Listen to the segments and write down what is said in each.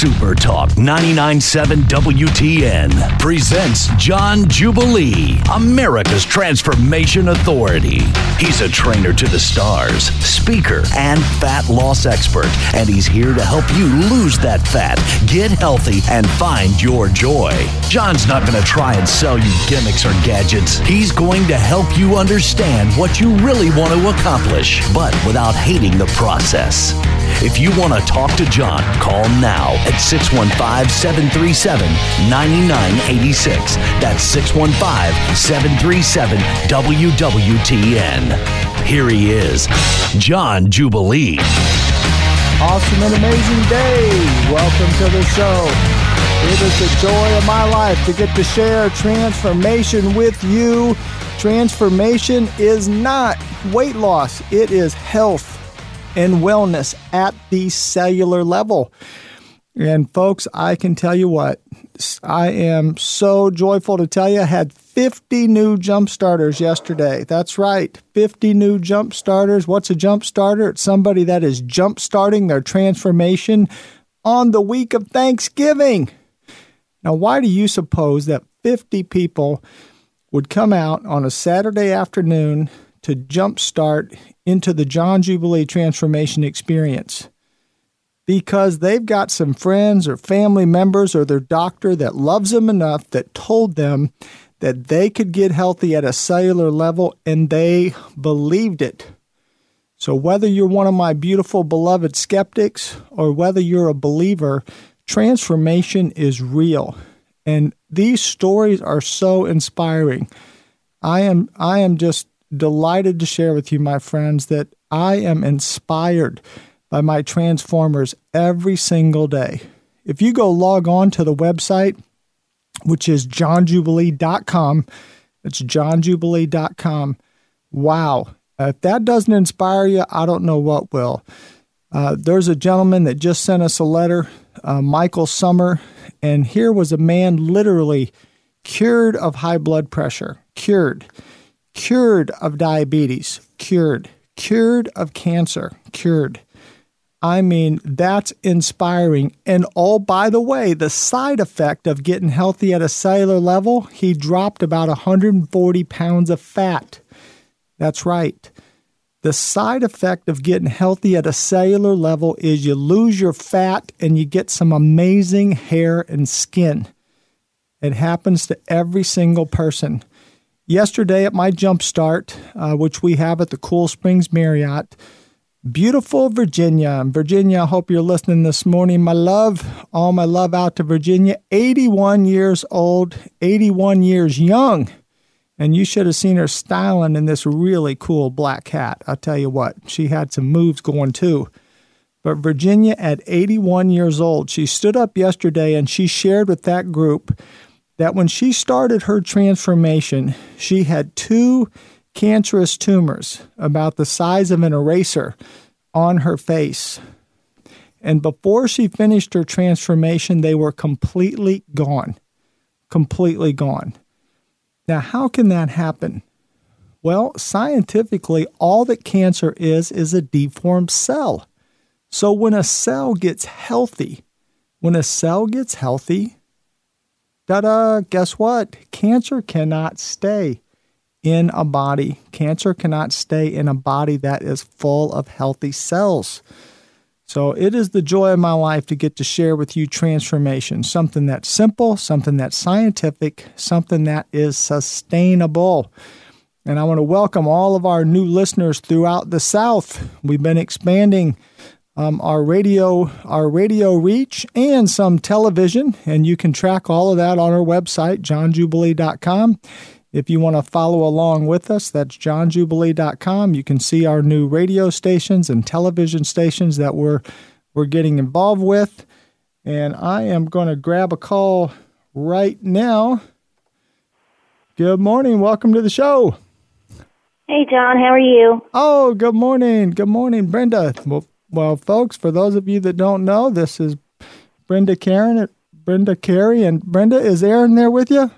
Super Talk 99.7 WTN presents John Jubilee, America's Transformation Authority. He's a trainer to the stars, speaker, and fat loss expert, and he's here to help you lose that fat, get healthy, and find your joy. John's not going to try and sell you gimmicks or gadgets. He's going to help you understand what you really want to accomplish, but without hating the process. If you want to talk to John, call now at 615 737 9986. That's 615 737 WWTN. Here he is, John Jubilee. Awesome and amazing day. Welcome to the show. It is the joy of my life to get to share transformation with you. Transformation is not weight loss, it is health and wellness at the cellular level. And folks, I can tell you what, I am so joyful to tell you I had 50 new jump starters yesterday. That's right, 50 new jump starters. What's a jump starter? It's somebody that is jump starting their transformation on the week of Thanksgiving. Now, why do you suppose that 50 people would come out on a Saturday afternoon to jumpstart into the John Jubilee transformation experience because they've got some friends or family members or their doctor that loves them enough that told them that they could get healthy at a cellular level and they believed it. So, whether you're one of my beautiful beloved skeptics or whether you're a believer, transformation is real. And these stories are so inspiring. I am I am just delighted to share with you, my friends, that I am inspired by my transformers every single day. If you go log on to the website, which is johnjubilee.com, it's johnjubilee.com. Wow. If that doesn't inspire you, I don't know what will. Uh, there's a gentleman that just sent us a letter, uh, Michael Summer, and here was a man literally cured of high blood pressure, cured cured of diabetes, cured, cured of cancer, cured. I mean, that's inspiring. And oh, by the way, the side effect of getting healthy at a cellular level, he dropped about 140 pounds of fat. That's right. The side effect of getting healthy at a cellular level is you lose your fat and you get some amazing hair and skin. It happens to every single person. Yesterday at my jump start, uh, which we have at the Cool Springs Marriott, beautiful Virginia. Virginia, I hope you're listening this morning. My love, all my love out to Virginia. 81 years old, 81 years young. And you should have seen her styling in this really cool black hat. I'll tell you what, she had some moves going too. But Virginia, at 81 years old, she stood up yesterday and she shared with that group that when she started her transformation, she had two cancerous tumors about the size of an eraser on her face. And before she finished her transformation, they were completely gone. Completely gone. Now, how can that happen? Well, scientifically, all that cancer is is a deformed cell. So when a cell gets healthy, when a cell gets healthy, da da, guess what? Cancer cannot stay in a body. Cancer cannot stay in a body that is full of healthy cells. So it is the joy of my life to get to share with you transformation, something that's simple, something that's scientific, something that is sustainable. And I want to welcome all of our new listeners throughout the South. We've been expanding um, our radio, our radio reach, and some television. And you can track all of that on our website, johnjubilee.com. If you want to follow along with us, that's johnjubilee.com. You can see our new radio stations and television stations that we're we're getting involved with. And I am going to grab a call right now. Good morning. Welcome to the show. Hey, John. How are you? Oh, good morning. Good morning, Brenda. Well, well, folks, for those of you that don't know, this is Brenda Karen, Brenda Carey, and Brenda is Aaron there with you?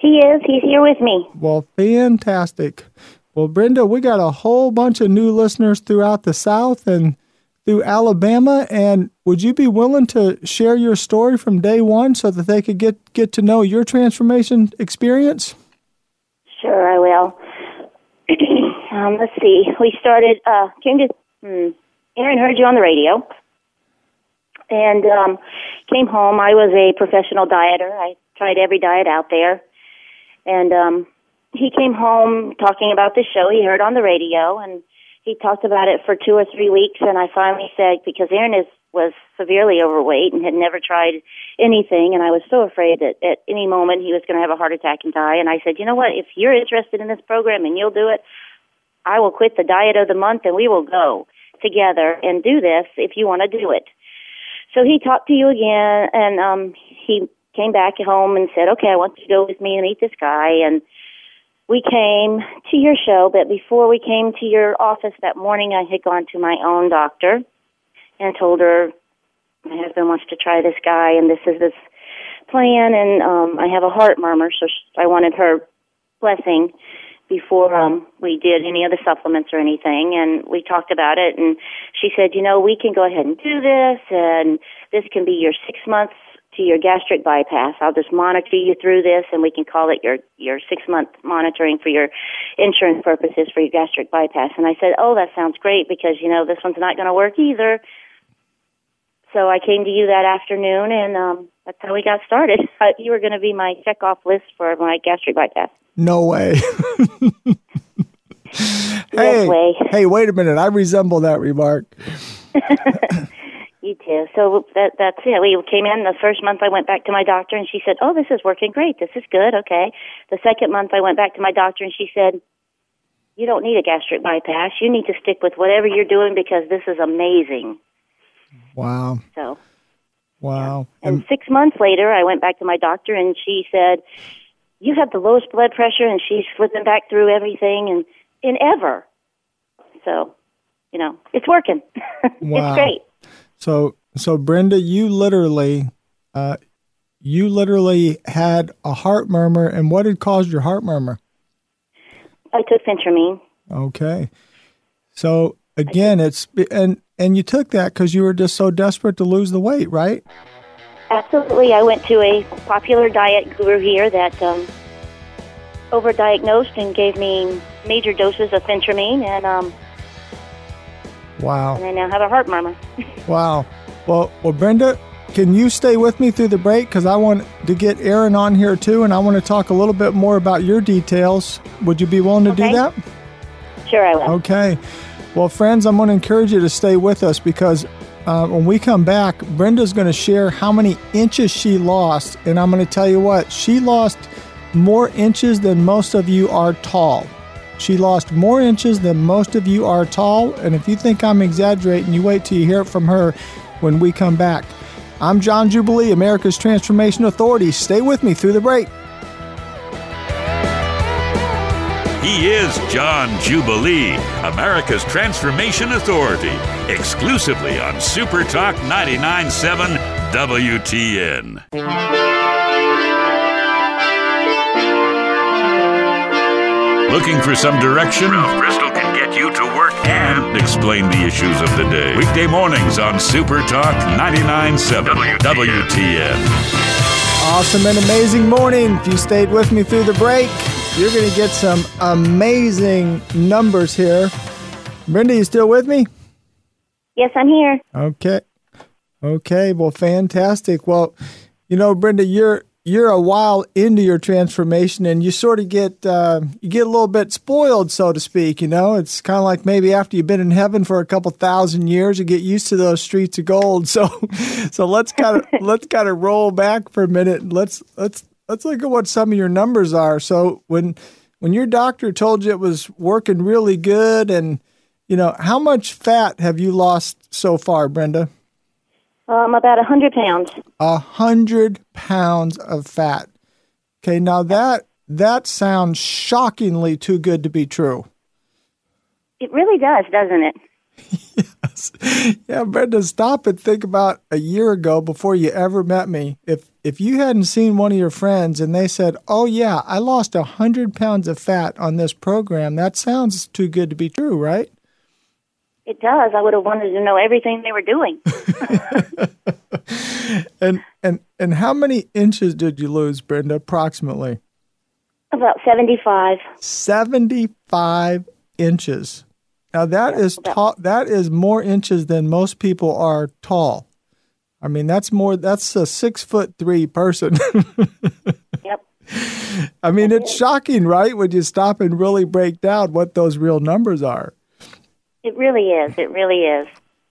He is. He's here with me. Well, fantastic. Well, Brenda, we got a whole bunch of new listeners throughout the South and through Alabama. And would you be willing to share your story from day one so that they could get, get to know your transformation experience? Sure, I will. um, let's see. We started, uh, came to, hmm, Aaron heard you on the radio and um, came home. I was a professional dieter. I tried every diet out there. And um, he came home talking about the show he heard on the radio and he talked about it for two or three weeks and I finally said because Aaron is was severely overweight and had never tried anything and I was so afraid that at any moment he was going to have a heart attack and die and I said, "You know what? If you're interested in this program and you'll do it, I will quit the diet of the month and we will go together and do this if you want to do it." So he talked to you again and um he came back home and said, "Okay, I want you to go with me and meet this guy." And we came to your show, but before we came to your office that morning, I had gone to my own doctor and told her my husband wants to try this guy, and this is this plan, and um, I have a heart murmur, so I wanted her blessing before um we did any of the supplements or anything and we talked about it and she said you know we can go ahead and do this and this can be your 6 months to your gastric bypass. I'll just monitor you through this, and we can call it your your six month monitoring for your insurance purposes for your gastric bypass. And I said, oh, that sounds great because you know this one's not going to work either. So I came to you that afternoon, and um, that's how we got started. you were going to be my check off list for my gastric bypass. No way. hey, way. hey, wait a minute! I resemble that remark. You too. So that that's it. We came in the first month. I went back to my doctor, and she said, "Oh, this is working great. This is good. Okay." The second month, I went back to my doctor, and she said, "You don't need a gastric bypass. You need to stick with whatever you're doing because this is amazing." Wow. So. Wow. Yeah. And, and six months later, I went back to my doctor, and she said, "You have the lowest blood pressure," and she's flipping back through everything and and ever. So, you know, it's working. Wow. it's great. So, so Brenda, you literally, uh, you literally had a heart murmur, and what had caused your heart murmur? I took phentermine. Okay, so again, it's and and you took that because you were just so desperate to lose the weight, right? Absolutely. I went to a popular diet guru here that um, overdiagnosed and gave me major doses of phentermine, and um, Wow. And I now have a heart murmur. wow. Well, well, Brenda, can you stay with me through the break? Because I want to get Aaron on here too, and I want to talk a little bit more about your details. Would you be willing to okay. do that? Sure, I will. Okay. Well, friends, I'm going to encourage you to stay with us because uh, when we come back, Brenda's going to share how many inches she lost. And I'm going to tell you what, she lost more inches than most of you are tall. She lost more inches than most of you are tall, and if you think I'm exaggerating, you wait till you hear it from her when we come back. I'm John Jubilee, America's Transformation Authority. Stay with me through the break. He is John Jubilee, America's Transformation Authority, exclusively on Super Talk 99.7 WTN. Looking for some direction? Ralph Bristol can get you to work and explain the issues of the day. Weekday mornings on Super Talk 99.7 WTN. Awesome and amazing morning. If you stayed with me through the break, you're going to get some amazing numbers here. Brenda, you still with me? Yes, I'm here. Okay. Okay. Well, fantastic. Well, you know, Brenda, you're you're a while into your transformation and you sort of get uh, you get a little bit spoiled so to speak you know it's kind of like maybe after you've been in heaven for a couple thousand years you get used to those streets of gold so so let's kind of let's kind of roll back for a minute and let's let's let's look at what some of your numbers are so when when your doctor told you it was working really good and you know how much fat have you lost so far brenda um, about a hundred pounds. A hundred pounds of fat. Okay, now that that sounds shockingly too good to be true. It really does, doesn't it? Yeah, Brenda, stop and think about a year ago before you ever met me. If if you hadn't seen one of your friends and they said, "Oh yeah, I lost a hundred pounds of fat on this program," that sounds too good to be true, right? It does. I would have wanted to know everything they were doing. and and and how many inches did you lose, Brenda? Approximately. About seventy-five. Seventy-five inches. Now that yeah, is tall. That is more inches than most people are tall. I mean, that's more. That's a six foot three person. yep. I mean, it's shocking, right? When you stop and really break down what those real numbers are. It really is. It really is.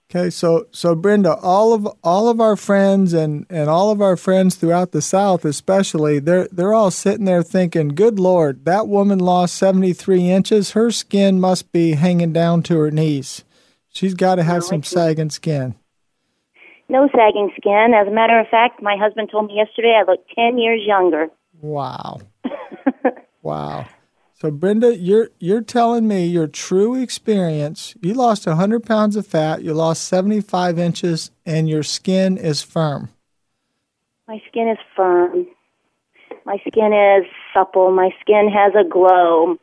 Okay, so so Brenda, all of all of our friends and and all of our friends throughout the South, especially, they're they're all sitting there thinking, "Good Lord, that woman lost seventy three inches. Her skin must be hanging down to her knees. She's got to have no, some sagging skin." No sagging skin. As a matter of fact, my husband told me yesterday I look ten years younger. Wow. wow. So Brenda, you're you're telling me your true experience. You lost 100 pounds of fat, you lost 75 inches, and your skin is firm. My skin is firm. My skin is supple. My skin has a glow.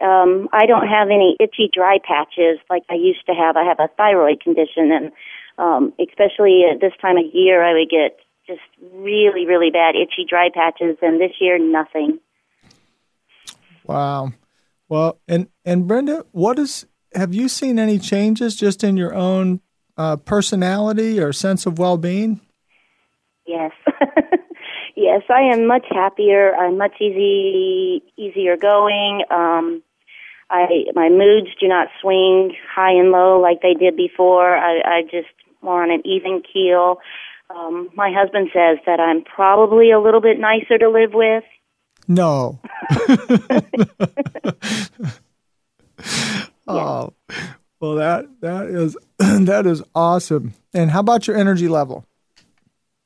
Um, I don't have any itchy, dry patches like I used to have. I have a thyroid condition, and um, especially at this time of year, I would get just really, really bad itchy, dry patches. And this year, nothing. Wow. Well, and and Brenda, what is have you seen any changes just in your own uh, personality or sense of well-being? Yes. yes, I am much happier. I'm much easy easier going. Um I my moods do not swing high and low like they did before. I I just more on an even keel. Um my husband says that I'm probably a little bit nicer to live with. No. oh, well that that is that is awesome. And how about your energy level?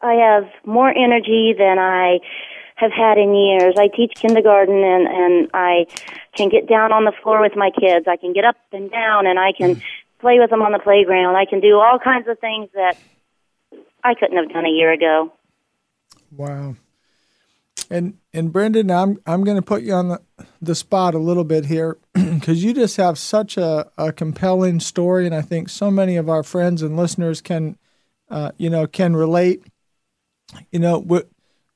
I have more energy than I have had in years. I teach kindergarten and and I can get down on the floor with my kids. I can get up and down and I can play with them on the playground. I can do all kinds of things that I couldn't have done a year ago. Wow. And and Brendan, I'm I'm going to put you on the, the spot a little bit here because you just have such a, a compelling story, and I think so many of our friends and listeners can, uh, you know, can relate. You know, would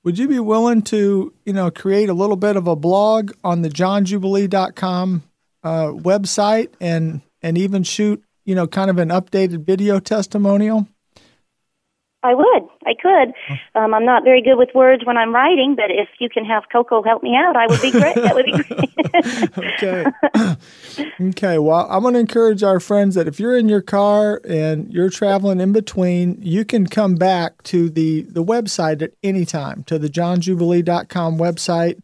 would you be willing to, you know, create a little bit of a blog on the johnjubilee.com uh, website and and even shoot, you know, kind of an updated video testimonial? I would. I could. Um, I'm not very good with words when I'm writing, but if you can have Coco help me out, I would be great. that would be great. okay. okay. Well, I'm going to encourage our friends that if you're in your car and you're traveling in between, you can come back to the, the website at any time, to the johnjubilee.com website,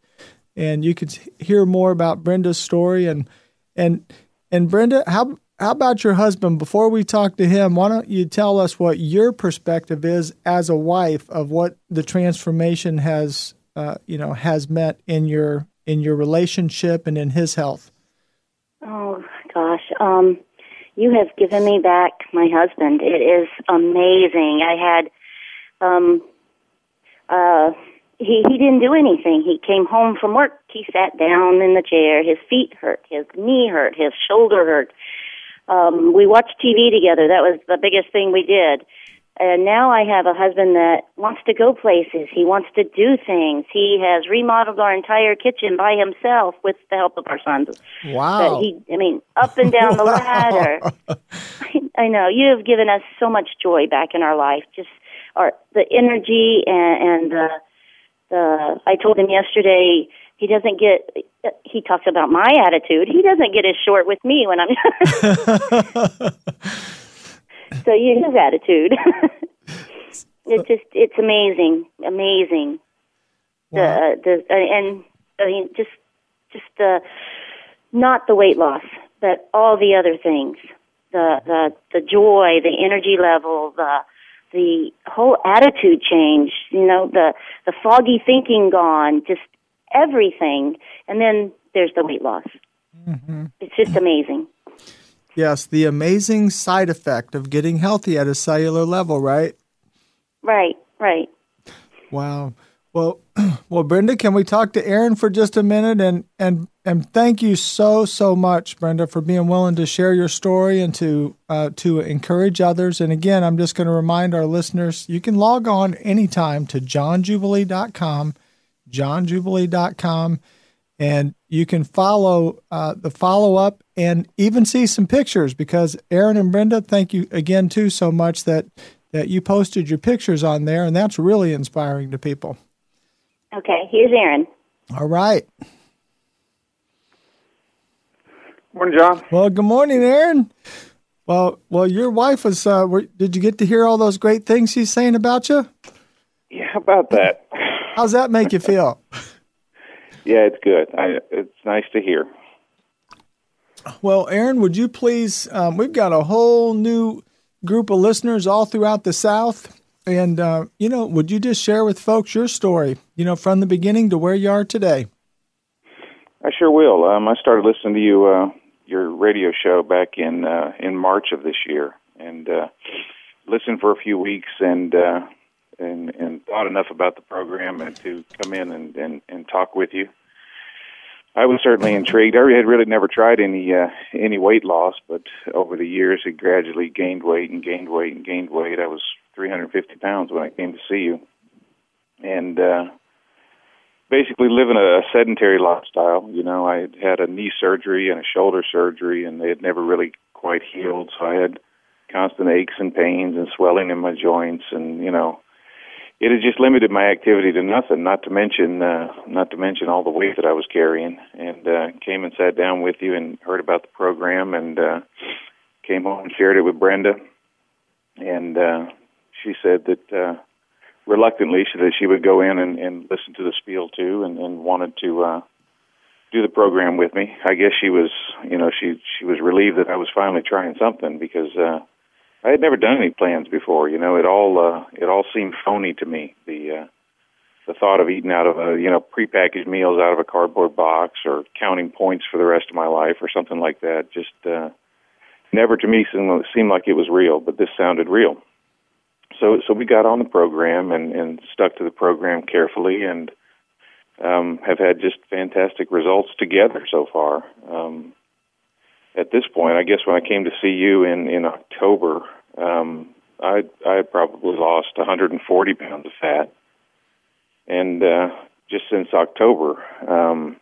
and you can hear more about Brenda's story. And, and, and Brenda, how, how about your husband? Before we talk to him, why don't you tell us what your perspective is as a wife of what the transformation has, uh, you know, has meant in your in your relationship and in his health? Oh gosh, um, you have given me back my husband. It is amazing. I had, um, uh, he he didn't do anything. He came home from work. He sat down in the chair. His feet hurt. His knee hurt. His shoulder hurt um, we watched TV together. That was the biggest thing we did. And now I have a husband that wants to go places. He wants to do things. He has remodeled our entire kitchen by himself with the help of our sons. Wow. But he, I mean, up and down the ladder. I I know. You have given us so much joy back in our life. Just our, the energy and, and the, the, I told him yesterday, he doesn't get he talks about my attitude. He doesn't get as short with me when i'm so you his attitude. It's just it's amazing amazing. Wow. the the and i mean just just the not the weight loss but all the other things. The the the joy the energy level the the whole attitude change you know the the foggy thinking gone just everything. And then there's the weight loss. Mm-hmm. It's just amazing. Yes, the amazing side effect of getting healthy at a cellular level, right? Right, right. Wow. Well, well, Brenda, can we talk to Aaron for just a minute? And and and thank you so so much, Brenda, for being willing to share your story and to uh, to encourage others. And again, I'm just going to remind our listeners: you can log on anytime to johnjubilee.com, johnjubilee.com, and you can follow uh, the follow up and even see some pictures. Because Aaron and Brenda, thank you again too so much that that you posted your pictures on there, and that's really inspiring to people. Okay, here's Aaron. All right. Morning, John. Well, good morning, Aaron. Well, well, your wife was. Uh, were, did you get to hear all those great things she's saying about you? Yeah, about that? How's that make you feel? yeah, it's good. I, it's nice to hear. Well, Aaron, would you please? Um, we've got a whole new group of listeners all throughout the South. And, uh, you know, would you just share with folks your story, you know, from the beginning to where you are today? I sure will. Um, I started listening to you, uh, your radio show back in uh, in March of this year, and uh, listened for a few weeks, and uh, and and thought enough about the program and to come in and and, and talk with you. I was certainly intrigued. I had really never tried any uh, any weight loss, but over the years, it gradually gained weight and gained weight and gained weight. I was 350 pounds when I came to see you, and uh, basically living a sedentary lifestyle. You know, I had had a knee surgery and a shoulder surgery, and they had never really quite healed. So I had constant aches and pains and swelling in my joints, and you know, it had just limited my activity to nothing. Not to mention, uh, not to mention all the weight that I was carrying. And uh, came and sat down with you and heard about the program, and uh, came home and shared it with Brenda. And uh, she said that uh, reluctantly she, that she would go in and, and listen to the spiel too, and, and wanted to uh, do the program with me. I guess she was, you know, she she was relieved that I was finally trying something because uh, I had never done any plans before. You know, it all uh, it all seemed phony to me. The uh, the thought of eating out of a you know prepackaged meals out of a cardboard box or counting points for the rest of my life or something like that just uh, never to me seemed, seemed like it was real. But this sounded real so so we got on the program and, and stuck to the program carefully and um, have had just fantastic results together so far. Um, at this point, I guess when I came to see you in in October, um, I I probably lost 140 pounds of fat, and uh, just since October, um,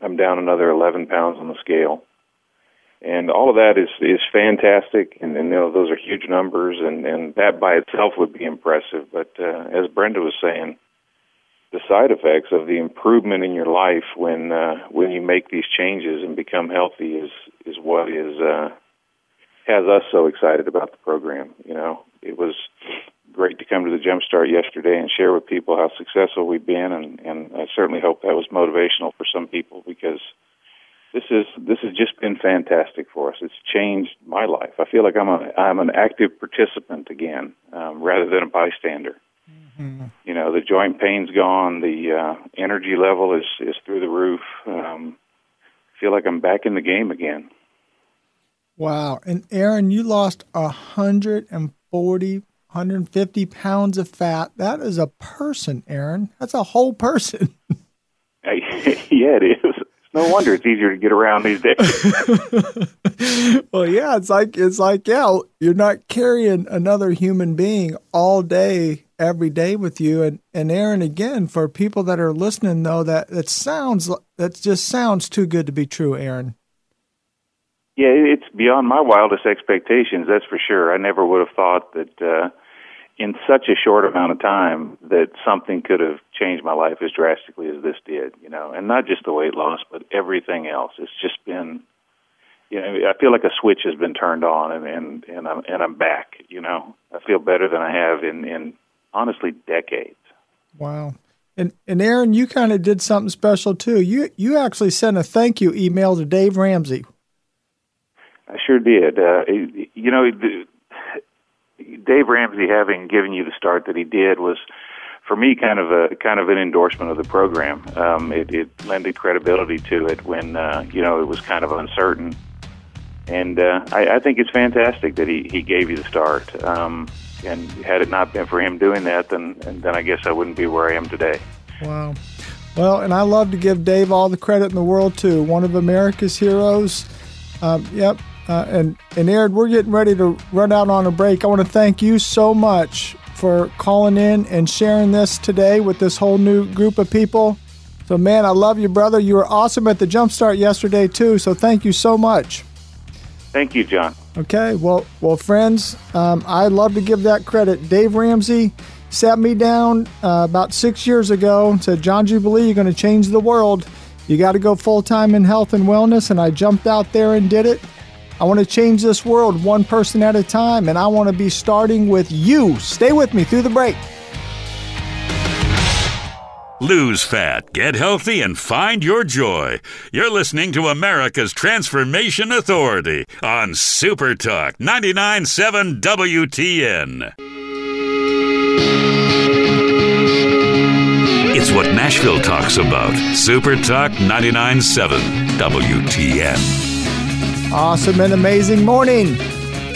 I'm down another 11 pounds on the scale. And all of that is is fantastic. And, and you know those are huge numbers. And and that by itself would be impressive. But uh, as Brenda was saying the side effects of the improvement in your life when uh, when you make these changes and become healthy is is what is uh, has us so excited about the program you know it was great to come to the jumpstart yesterday and share with people how successful we've been and and I certainly hope that was motivational for some people because this is this has just been fantastic for us. It's changed my life. I feel like I'm a I'm an active participant again, um, rather than a bystander. Mm-hmm. You know, the joint pain's gone. The uh, energy level is is through the roof. Um, I feel like I'm back in the game again. Wow! And Aaron, you lost a hundred and forty 150 pounds of fat. That is a person, Aaron. That's a whole person. yeah, it is. No wonder it's easier to get around these days. well, yeah, it's like it's like yeah, you're not carrying another human being all day every day with you and and Aaron again for people that are listening though that that sounds that just sounds too good to be true, Aaron. Yeah, it's beyond my wildest expectations, that's for sure. I never would have thought that uh in such a short amount of time that something could have changed my life as drastically as this did, you know, and not just the weight loss, but everything else. It's just been, you know, I feel like a switch has been turned on, and and and I'm and I'm back. You know, I feel better than I have in in honestly decades. Wow. And and Aaron, you kind of did something special too. You you actually sent a thank you email to Dave Ramsey. I sure did. Uh, you know, Dave Ramsey having given you the start that he did was for me kind of a kind of an endorsement of the program. Um, it, it lended credibility to it when uh, you know it was kind of uncertain, and uh, I, I think it's fantastic that he he gave you the start. Um, and had it not been for him doing that, then and then I guess I wouldn't be where I am today. Wow. Well, and I love to give Dave all the credit in the world too. One of America's heroes. Um, yep. Uh, and and Aaron, we're getting ready to run out on a break. I want to thank you so much for calling in and sharing this today with this whole new group of people. So, man, I love you, brother. You were awesome at the Jumpstart yesterday too. So, thank you so much. Thank you, John. Okay, well, well, friends, um, I love to give that credit. Dave Ramsey sat me down uh, about six years ago and said, "John Jubilee, you're going to change the world. You got to go full time in health and wellness." And I jumped out there and did it. I want to change this world one person at a time, and I want to be starting with you. Stay with me through the break. Lose fat, get healthy, and find your joy. You're listening to America's Transformation Authority on Super Talk 99.7 WTN. It's what Nashville talks about. Super Talk 99.7 WTN. Awesome and amazing morning.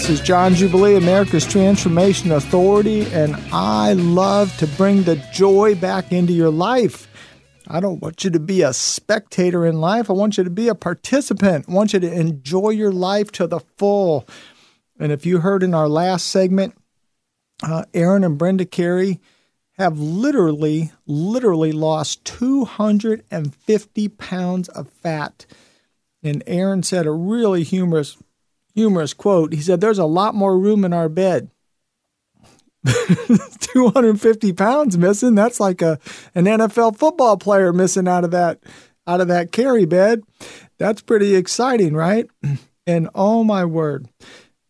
This is John Jubilee, America's Transformation Authority, and I love to bring the joy back into your life. I don't want you to be a spectator in life. I want you to be a participant. I want you to enjoy your life to the full. And if you heard in our last segment, uh, Aaron and Brenda Carey have literally, literally lost 250 pounds of fat. And Aaron said a really humorous humorous quote. He said, There's a lot more room in our bed. 250 pounds missing. That's like a an NFL football player missing out of that out of that carry bed. That's pretty exciting, right? And oh my word.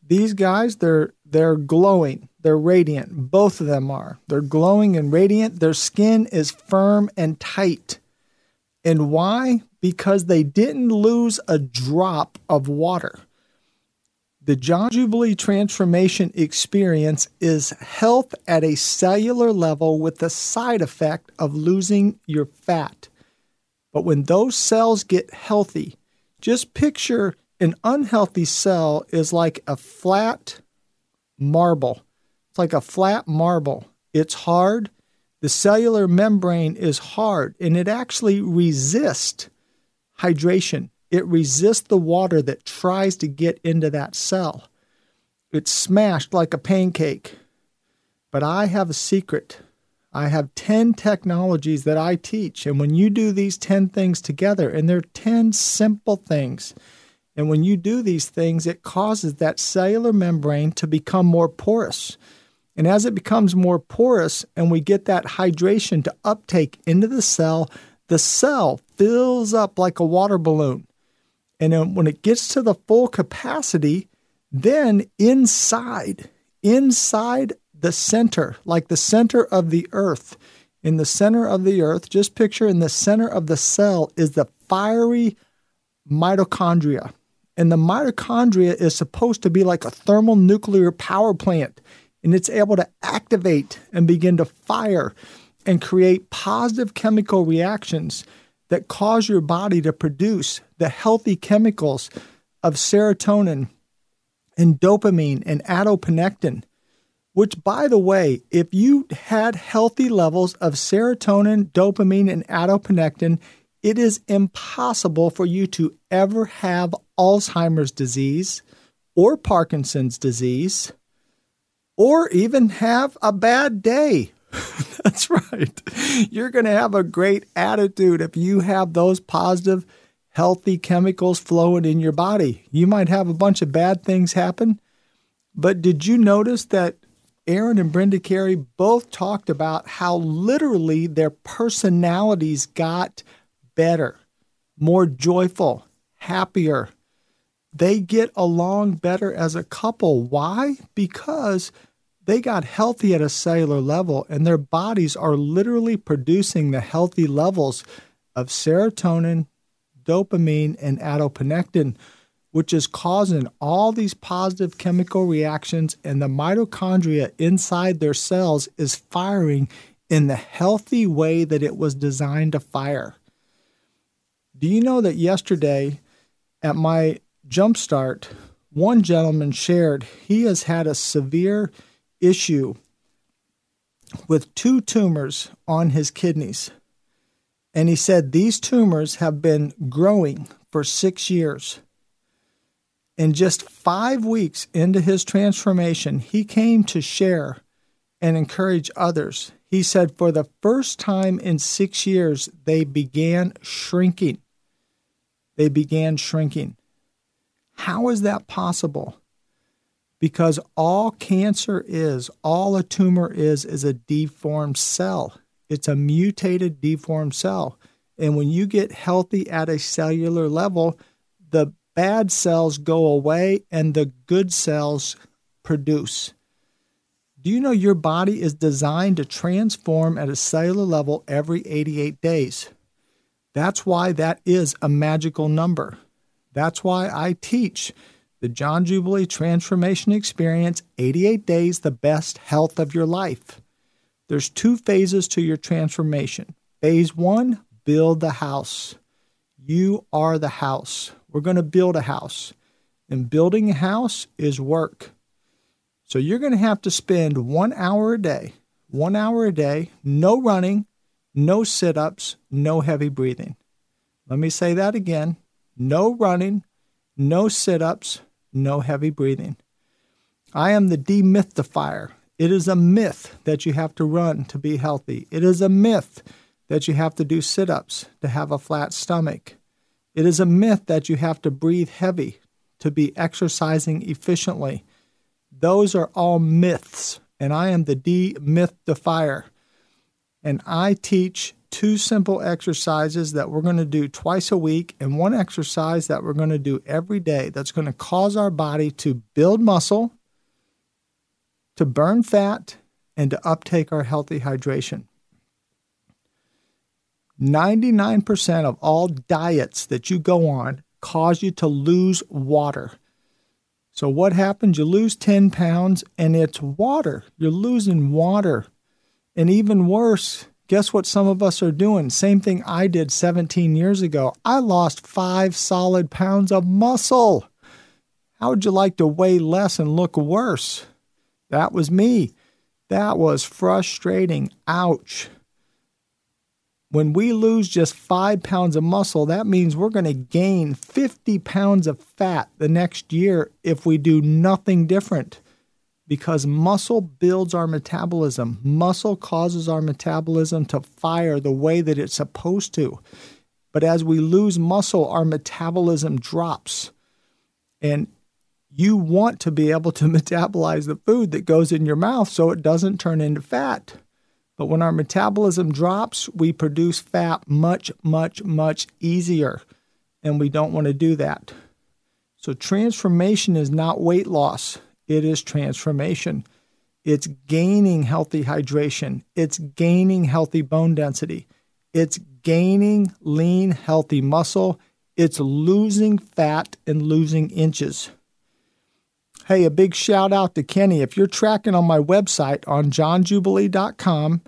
These guys, they're they're glowing. They're radiant. Both of them are. They're glowing and radiant. Their skin is firm and tight. And why? Because they didn't lose a drop of water. The John Jubilee transformation experience is health at a cellular level with the side effect of losing your fat. But when those cells get healthy, just picture an unhealthy cell is like a flat marble. It's like a flat marble. It's hard. The cellular membrane is hard and it actually resists hydration. It resists the water that tries to get into that cell. It's smashed like a pancake. But I have a secret. I have 10 technologies that I teach. And when you do these 10 things together, and they're 10 simple things, and when you do these things, it causes that cellular membrane to become more porous. And as it becomes more porous and we get that hydration to uptake into the cell, the cell fills up like a water balloon. And then when it gets to the full capacity, then inside, inside the center, like the center of the earth, in the center of the earth, just picture in the center of the cell is the fiery mitochondria. And the mitochondria is supposed to be like a thermal nuclear power plant, and it's able to activate and begin to fire and create positive chemical reactions that cause your body to produce the healthy chemicals of serotonin and dopamine and adiponectin, which, by the way, if you had healthy levels of serotonin, dopamine, and adiponectin, it is impossible for you to ever have Alzheimer's disease or Parkinson's disease or even have a bad day That's right. You're going to have a great attitude if you have those positive, healthy chemicals flowing in your body. You might have a bunch of bad things happen, but did you notice that Aaron and Brenda Carey both talked about how literally their personalities got better, more joyful, happier. They get along better as a couple. Why? Because they got healthy at a cellular level, and their bodies are literally producing the healthy levels of serotonin, dopamine, and adiponectin, which is causing all these positive chemical reactions, and the mitochondria inside their cells is firing in the healthy way that it was designed to fire. Do you know that yesterday at my jumpstart, one gentleman shared he has had a severe issue with two tumors on his kidneys. And he said these tumors have been growing for six years. In just five weeks into his transformation, he came to share and encourage others. He said, for the first time in six years, they began shrinking. They began shrinking. How is that possible? Because all cancer is, all a tumor is, is a deformed cell. It's a mutated, deformed cell. And when you get healthy at a cellular level, the bad cells go away and the good cells produce. Do you know your body is designed to transform at a cellular level every 88 days? That's why that is a magical number. That's why I teach the John Jubilee Transformation Experience 88 Days, the best health of your life. There's two phases to your transformation. Phase one, build the house. You are the house. We're going to build a house. And building a house is work. So you're going to have to spend one hour a day, one hour a day, no running, no sit ups, no heavy breathing. Let me say that again no running, no sit ups, no heavy breathing. I am the demythifier. It is a myth that you have to run to be healthy. It is a myth that you have to do sit ups to have a flat stomach. It is a myth that you have to breathe heavy to be exercising efficiently. Those are all myths, and I am the demythifier. And I teach two simple exercises that we're going to do twice a week, and one exercise that we're going to do every day that's going to cause our body to build muscle, to burn fat, and to uptake our healthy hydration. 99% of all diets that you go on cause you to lose water. So, what happens? You lose 10 pounds and it's water. You're losing water. And even worse, guess what some of us are doing? Same thing I did 17 years ago. I lost five solid pounds of muscle. How would you like to weigh less and look worse? That was me. That was frustrating. Ouch. When we lose just five pounds of muscle, that means we're going to gain 50 pounds of fat the next year if we do nothing different. Because muscle builds our metabolism. Muscle causes our metabolism to fire the way that it's supposed to. But as we lose muscle, our metabolism drops. And you want to be able to metabolize the food that goes in your mouth so it doesn't turn into fat. But when our metabolism drops, we produce fat much, much, much easier. And we don't want to do that. So, transformation is not weight loss, it is transformation. It's gaining healthy hydration, it's gaining healthy bone density, it's gaining lean, healthy muscle, it's losing fat and losing inches. Hey, a big shout out to Kenny. If you're tracking on my website on johnjubilee.com,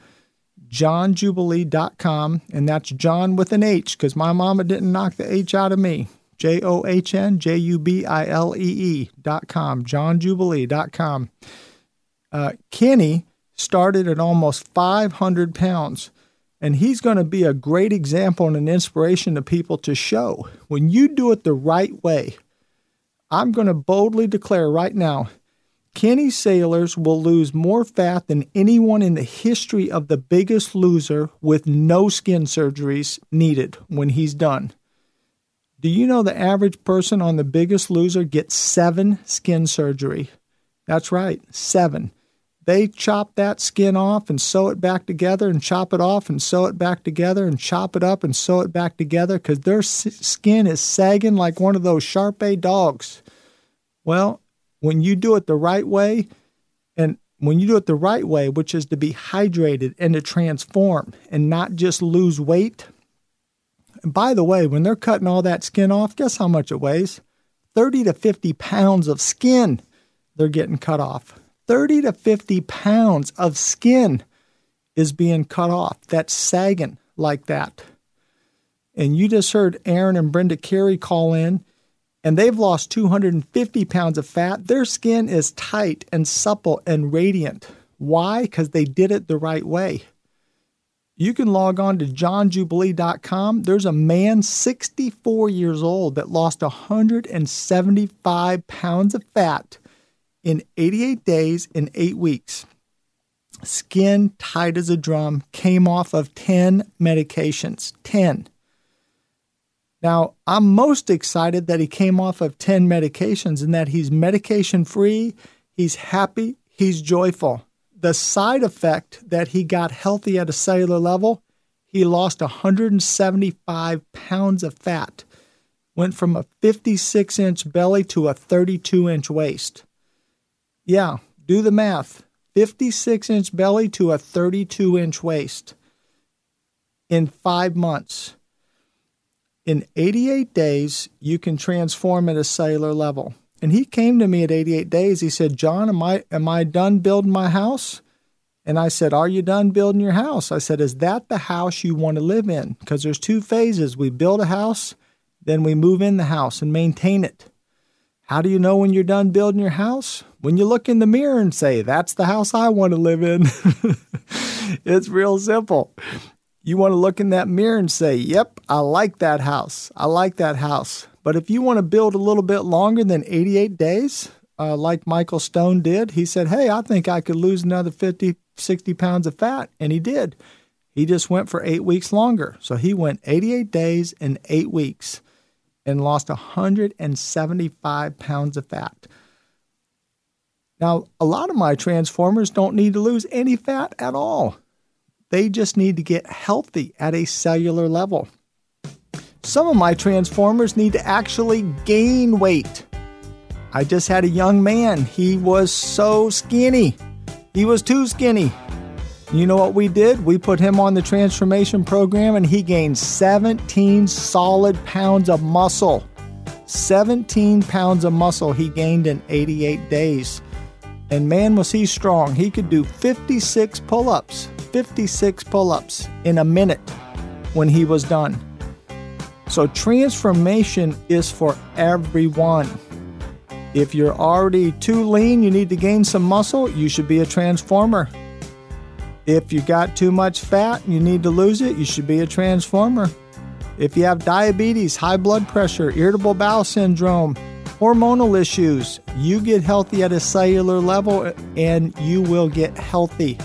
johnjubilee.com, and that's John with an H because my mama didn't knock the H out of me. J O H N J U B I L E E dot com, johnjubilee.com. Uh, Kenny started at almost 500 pounds, and he's going to be a great example and an inspiration to people to show when you do it the right way I'm going to boldly declare right now Kenny Sailors will lose more fat than anyone in the history of the biggest loser with no skin surgeries needed when he's done. Do you know the average person on the biggest loser gets seven skin surgery? That's right, seven. They chop that skin off and sew it back together and chop it off and sew it back together and chop it up and sew it back together because their skin is sagging like one of those Shar-Pei dogs. Well, when you do it the right way, and when you do it the right way, which is to be hydrated and to transform and not just lose weight. By the way, when they're cutting all that skin off, guess how much it weighs? 30 to 50 pounds of skin they're getting cut off. 30 to 50 pounds of skin is being cut off. That's sagging like that. And you just heard Aaron and Brenda Carey call in, and they've lost 250 pounds of fat. Their skin is tight and supple and radiant. Why? Because they did it the right way. You can log on to johnjubilee.com. There's a man 64 years old that lost 175 pounds of fat in 88 days in eight weeks. Skin tight as a drum, came off of 10 medications. 10. Now, I'm most excited that he came off of 10 medications and that he's medication free, he's happy, he's joyful. The side effect that he got healthy at a cellular level, he lost 175 pounds of fat, went from a 56 inch belly to a 32 inch waist. Yeah, do the math 56 inch belly to a 32 inch waist in five months in 88 days, you can transform at a cellular level. And he came to me at 88 days. He said, John, am I, am I done building my house? And I said, Are you done building your house? I said, Is that the house you want to live in? Because there's two phases. We build a house, then we move in the house and maintain it. How do you know when you're done building your house? When you look in the mirror and say, That's the house I want to live in. it's real simple you want to look in that mirror and say, Yep, I like that house. I like that house. But if you want to build a little bit longer than 88 days, uh, like Michael Stone did, he said, Hey, I think I could lose another 50, 60 pounds of fat. And he did. He just went for eight weeks longer. So he went 88 days and eight weeks and lost 175 pounds of fat. Now, a lot of my transformers don't need to lose any fat at all. They just need to get healthy at a cellular level. Some of my transformers need to actually gain weight. I just had a young man. He was so skinny. He was too skinny. You know what we did? We put him on the transformation program and he gained 17 solid pounds of muscle. 17 pounds of muscle he gained in 88 days. And man, was he strong. He could do 56 pull ups. 56 pull ups in a minute when he was done. So, transformation is for everyone. If you're already too lean, you need to gain some muscle, you should be a transformer. If you got too much fat and you need to lose it, you should be a transformer. If you have diabetes, high blood pressure, irritable bowel syndrome, hormonal issues, you get healthy at a cellular level and you will get healthy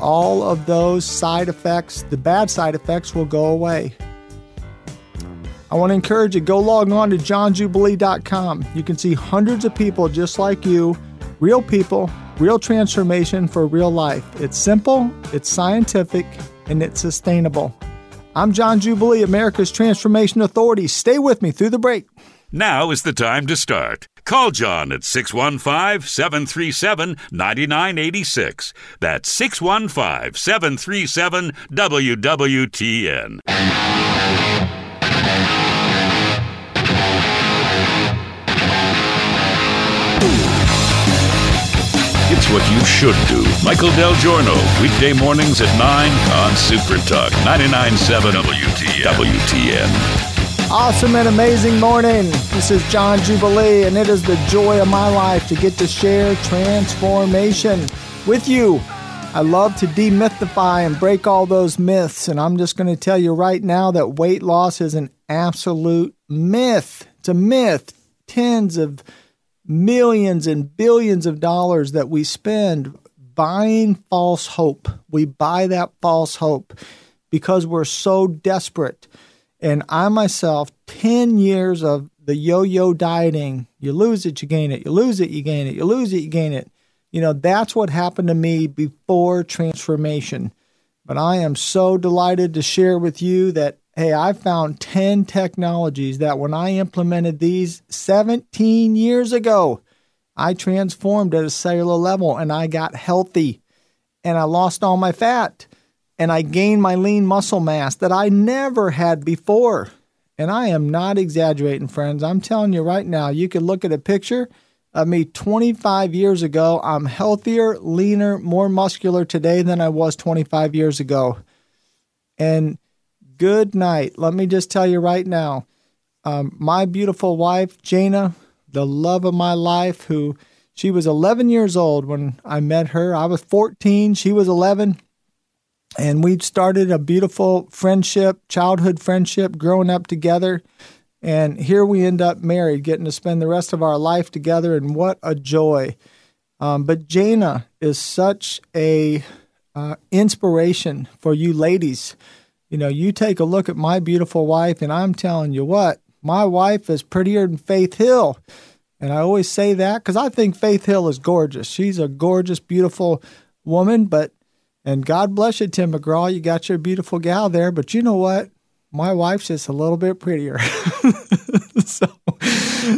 all of those side effects, the bad side effects, will go away. I want to encourage you go log on to johnjubilee.com. You can see hundreds of people just like you, real people, real transformation for real life. It's simple, it's scientific, and it's sustainable. I'm John Jubilee, America's Transformation Authority. Stay with me through the break. Now is the time to start. Call John at 615 737 9986. That's 615 737 WWTN. It's what you should do. Michael Del Giorno, weekday mornings at 9 on Super Talk 997 WTN. WTN. Awesome and amazing morning. This is John Jubilee, and it is the joy of my life to get to share transformation with you. I love to demythify and break all those myths, and I'm just going to tell you right now that weight loss is an absolute myth. It's a myth. Tens of millions and billions of dollars that we spend buying false hope. We buy that false hope because we're so desperate and I myself, 10 years of the yo yo dieting, you lose it, you gain it, you lose it, you gain it, you lose it, you gain it. You know, that's what happened to me before transformation. But I am so delighted to share with you that, hey, I found 10 technologies that when I implemented these 17 years ago, I transformed at a cellular level and I got healthy and I lost all my fat and I gained my lean muscle mass that I never had before. And I am not exaggerating, friends. I'm telling you right now, you can look at a picture of me 25 years ago. I'm healthier, leaner, more muscular today than I was 25 years ago. And good night. Let me just tell you right now um, my beautiful wife, Jana, the love of my life, who she was 11 years old when I met her. I was 14, she was 11. And we started a beautiful friendship, childhood friendship, growing up together. And here we end up married, getting to spend the rest of our life together. And what a joy. Um, but Jana is such a uh, inspiration for you ladies. You know, you take a look at my beautiful wife, and I'm telling you what, my wife is prettier than Faith Hill. And I always say that because I think Faith Hill is gorgeous. She's a gorgeous, beautiful woman, but, and God bless you, Tim McGraw, you got your beautiful gal there. But you know what? My wife's just a little bit prettier. so,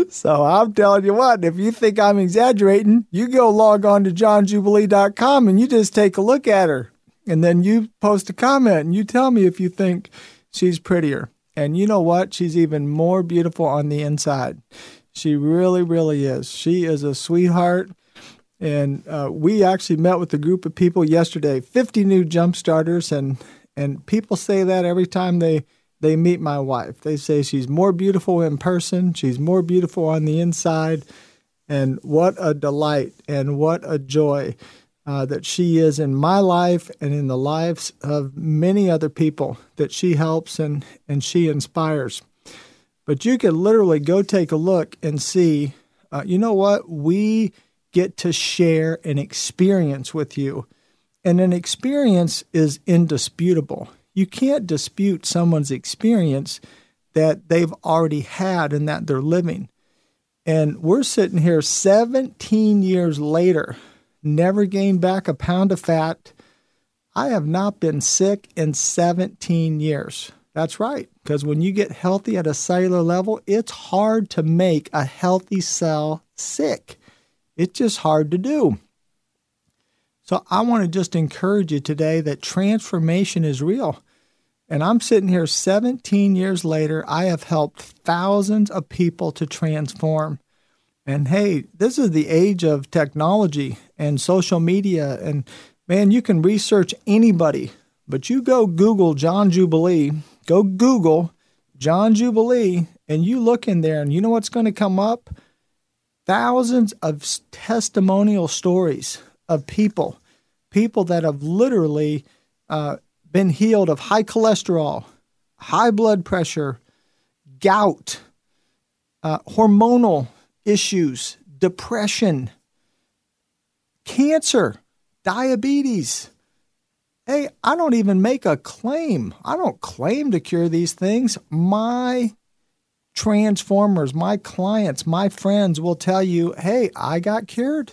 so I'm telling you what, if you think I'm exaggerating, you go log on to johnjubilee.com and you just take a look at her. And then you post a comment and you tell me if you think she's prettier. And you know what? She's even more beautiful on the inside. She really, really is. She is a sweetheart. And uh, we actually met with a group of people yesterday, 50 new jump starters, and and people say that every time they they meet my wife. They say she's more beautiful in person, she's more beautiful on the inside, and what a delight and what a joy uh, that she is in my life and in the lives of many other people that she helps and, and she inspires. But you could literally go take a look and see, uh, you know what? We get to share an experience with you. And an experience is indisputable. You can't dispute someone's experience that they've already had and that they're living. And we're sitting here 17 years later never gained back a pound of fat. I have not been sick in 17 years. That's right, because when you get healthy at a cellular level, it's hard to make a healthy cell sick. It's just hard to do. So I want to just encourage you today that transformation is real. And I'm sitting here 17 years later. I have helped thousands of people to transform. And hey, this is the age of technology and social media. And man, you can research anybody, but you go Google John Jubilee, go Google John Jubilee, and you look in there, and you know what's going to come up? Thousands of testimonial stories of people, people that have literally uh, been healed of high cholesterol, high blood pressure, gout, uh, hormonal issues, depression, cancer, diabetes. Hey, I don't even make a claim. I don't claim to cure these things. My transformers, my clients, my friends will tell you, hey, I got cured.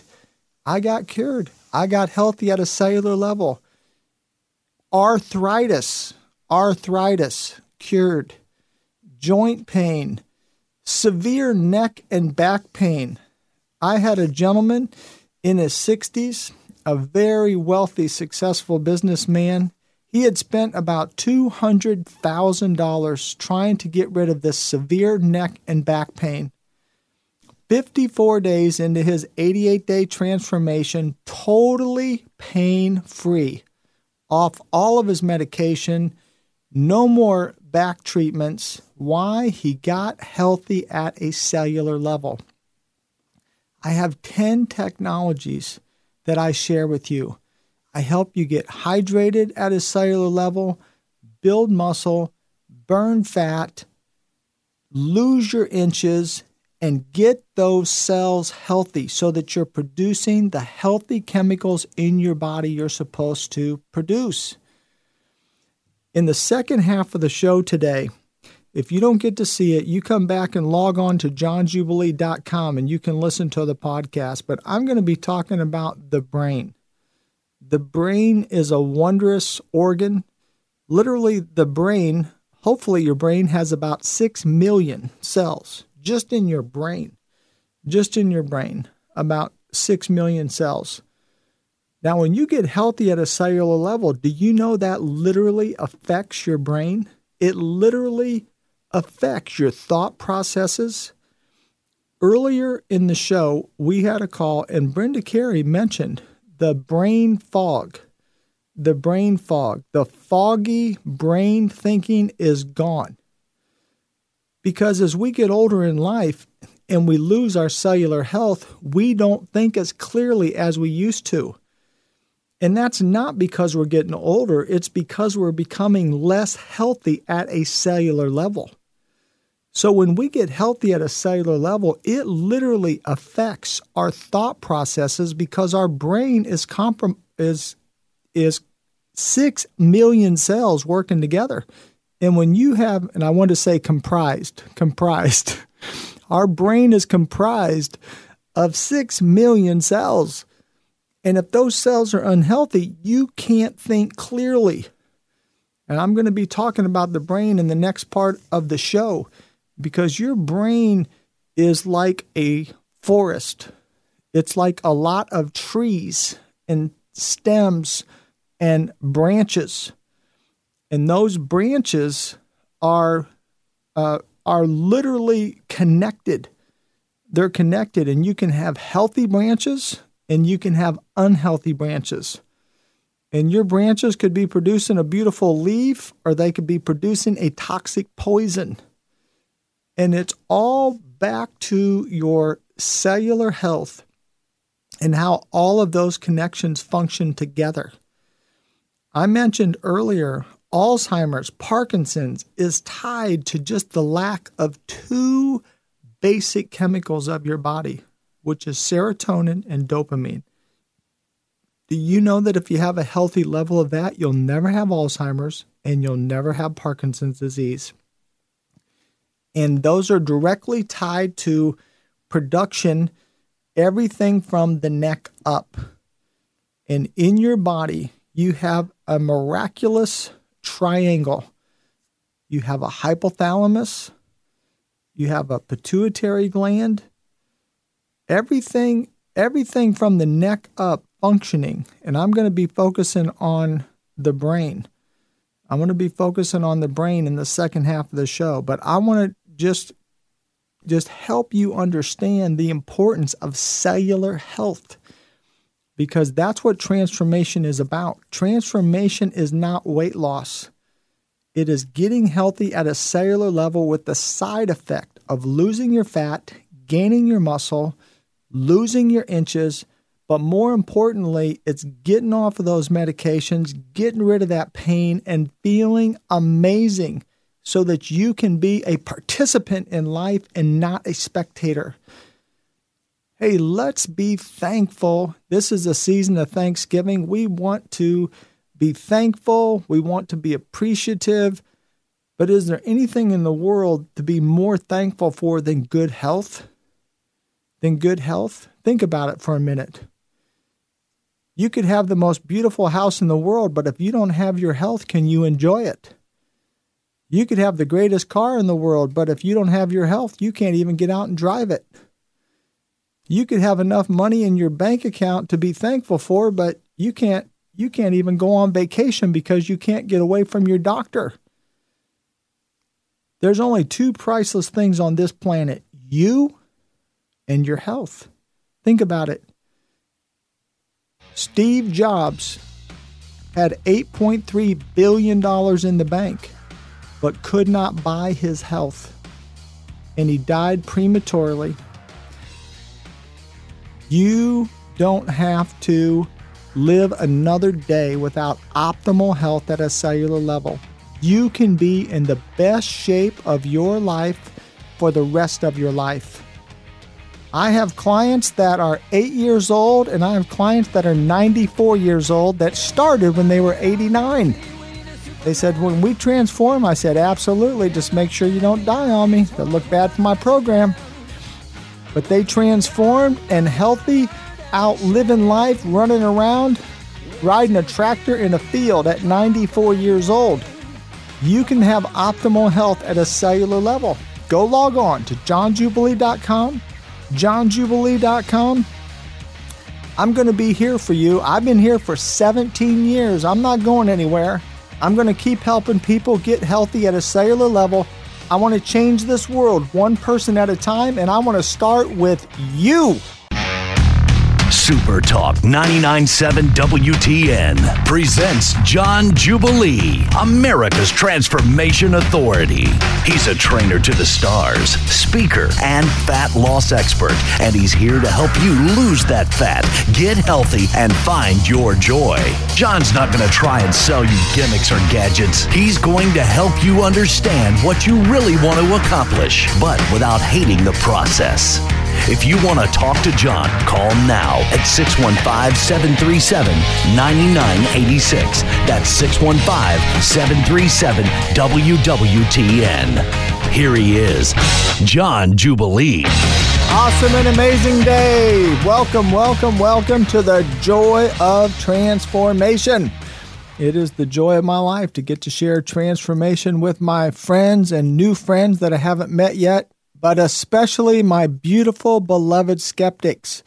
I got cured. I got healthy at a cellular level. Arthritis, arthritis, cured. Joint pain, severe neck and back pain. I had a gentleman in his 60s, a very wealthy, successful businessman. He had spent about $200,000 trying to get rid of this severe neck and back pain. 54 days into his 88 day transformation, totally pain free, off all of his medication, no more back treatments. Why? He got healthy at a cellular level. I have 10 technologies that I share with you. I help you get hydrated at a cellular level, build muscle, burn fat, lose your inches, and get those cells healthy so that you're producing the healthy chemicals in your body you're supposed to produce. In the second half of the show today, if you don't get to see it, you come back and log on to johnjubilee.com and you can listen to the podcast. But I'm going to be talking about the brain. The brain is a wondrous organ. Literally, the brain, hopefully, your brain has about 6 million cells just in your brain. Just in your brain, about 6 million cells. Now, when you get healthy at a cellular level, do you know that literally affects your brain? It literally affects your thought processes. Earlier in the show, we had a call, and Brenda Carey mentioned the brain fog. The brain fog, the foggy brain thinking is gone Because as we get older in life and we lose our cellular health, we don't think as clearly as we used to. And that's not because we're getting older, it's because we're becoming less healthy at a cellular level. So when we get healthy at a cellular level, it literally affects our thought processes because our brain is comprom- is is 6 million cells working together. And when you have and I want to say comprised, comprised. Our brain is comprised of 6 million cells. And if those cells are unhealthy, you can't think clearly. And I'm going to be talking about the brain in the next part of the show because your brain is like a forest. It's like a lot of trees and stems and branches. And those branches are uh, are literally connected. They're connected, and you can have healthy branches and you can have unhealthy branches. And your branches could be producing a beautiful leaf, or they could be producing a toxic poison. And it's all back to your cellular health and how all of those connections function together. I mentioned earlier Alzheimer's, Parkinson's is tied to just the lack of two basic chemicals of your body, which is serotonin and dopamine. Do you know that if you have a healthy level of that, you'll never have Alzheimer's and you'll never have Parkinson's disease? and those are directly tied to production, everything from the neck up. And in your body, you have a miraculous triangle. You have a hypothalamus, you have a pituitary gland, everything everything from the neck up functioning. And I'm going to be focusing on the brain. I'm going to be focusing on the brain in the second half of the show, but I want to just just help you understand the importance of cellular health because that's what transformation is about. Transformation is not weight loss. It is getting healthy at a cellular level with the side effect of losing your fat, gaining your muscle, losing your inches, but more importantly, it's getting off of those medications, getting rid of that pain, and feeling amazing so that you can be a participant in life and not a spectator. Hey, let's be thankful. This is a season of Thanksgiving. We want to be thankful, we want to be appreciative. But is there anything in the world to be more thankful for than good health? Than good health? Think about it for a minute. You could have the most beautiful house in the world, but if you don't have your health, can you enjoy it? You could have the greatest car in the world, but if you don't have your health, you can't even get out and drive it. You could have enough money in your bank account to be thankful for, but you can't you can't even go on vacation because you can't get away from your doctor. There's only two priceless things on this planet, you and your health. Think about it. Steve Jobs had 8.3 billion dollars in the bank but could not buy his health, and he died prematurely. You don't have to live another day without optimal health at a cellular level. You can be in the best shape of your life for the rest of your life. I have clients that are eight years old, and I have clients that are 94 years old that started when they were 89. They said, when we transform, I said, absolutely. Just make sure you don't die on me. That look bad for my program. But they transformed and healthy, out living life, running around, riding a tractor in a field at 94 years old. You can have optimal health at a cellular level. Go log on to johnjubilee.com, johnjubilee.com. I'm going to be here for you. I've been here for 17 years. I'm not going anywhere. I'm going to keep helping people get healthy at a cellular level. I want to change this world one person at a time, and I want to start with you. Super Talk 99.7 WTN presents John Jubilee, America's Transformation Authority. He's a trainer to the stars, speaker, and fat loss expert, and he's here to help you lose that fat, get healthy, and find your joy. John's not going to try and sell you gimmicks or gadgets. He's going to help you understand what you really want to accomplish, but without hating the process. If you want to talk to John, call now at 615 737 9986. That's 615 737 WWTN. Here he is, John Jubilee. Awesome and amazing day. Welcome, welcome, welcome to the joy of transformation. It is the joy of my life to get to share transformation with my friends and new friends that I haven't met yet but especially my beautiful, beloved skeptics.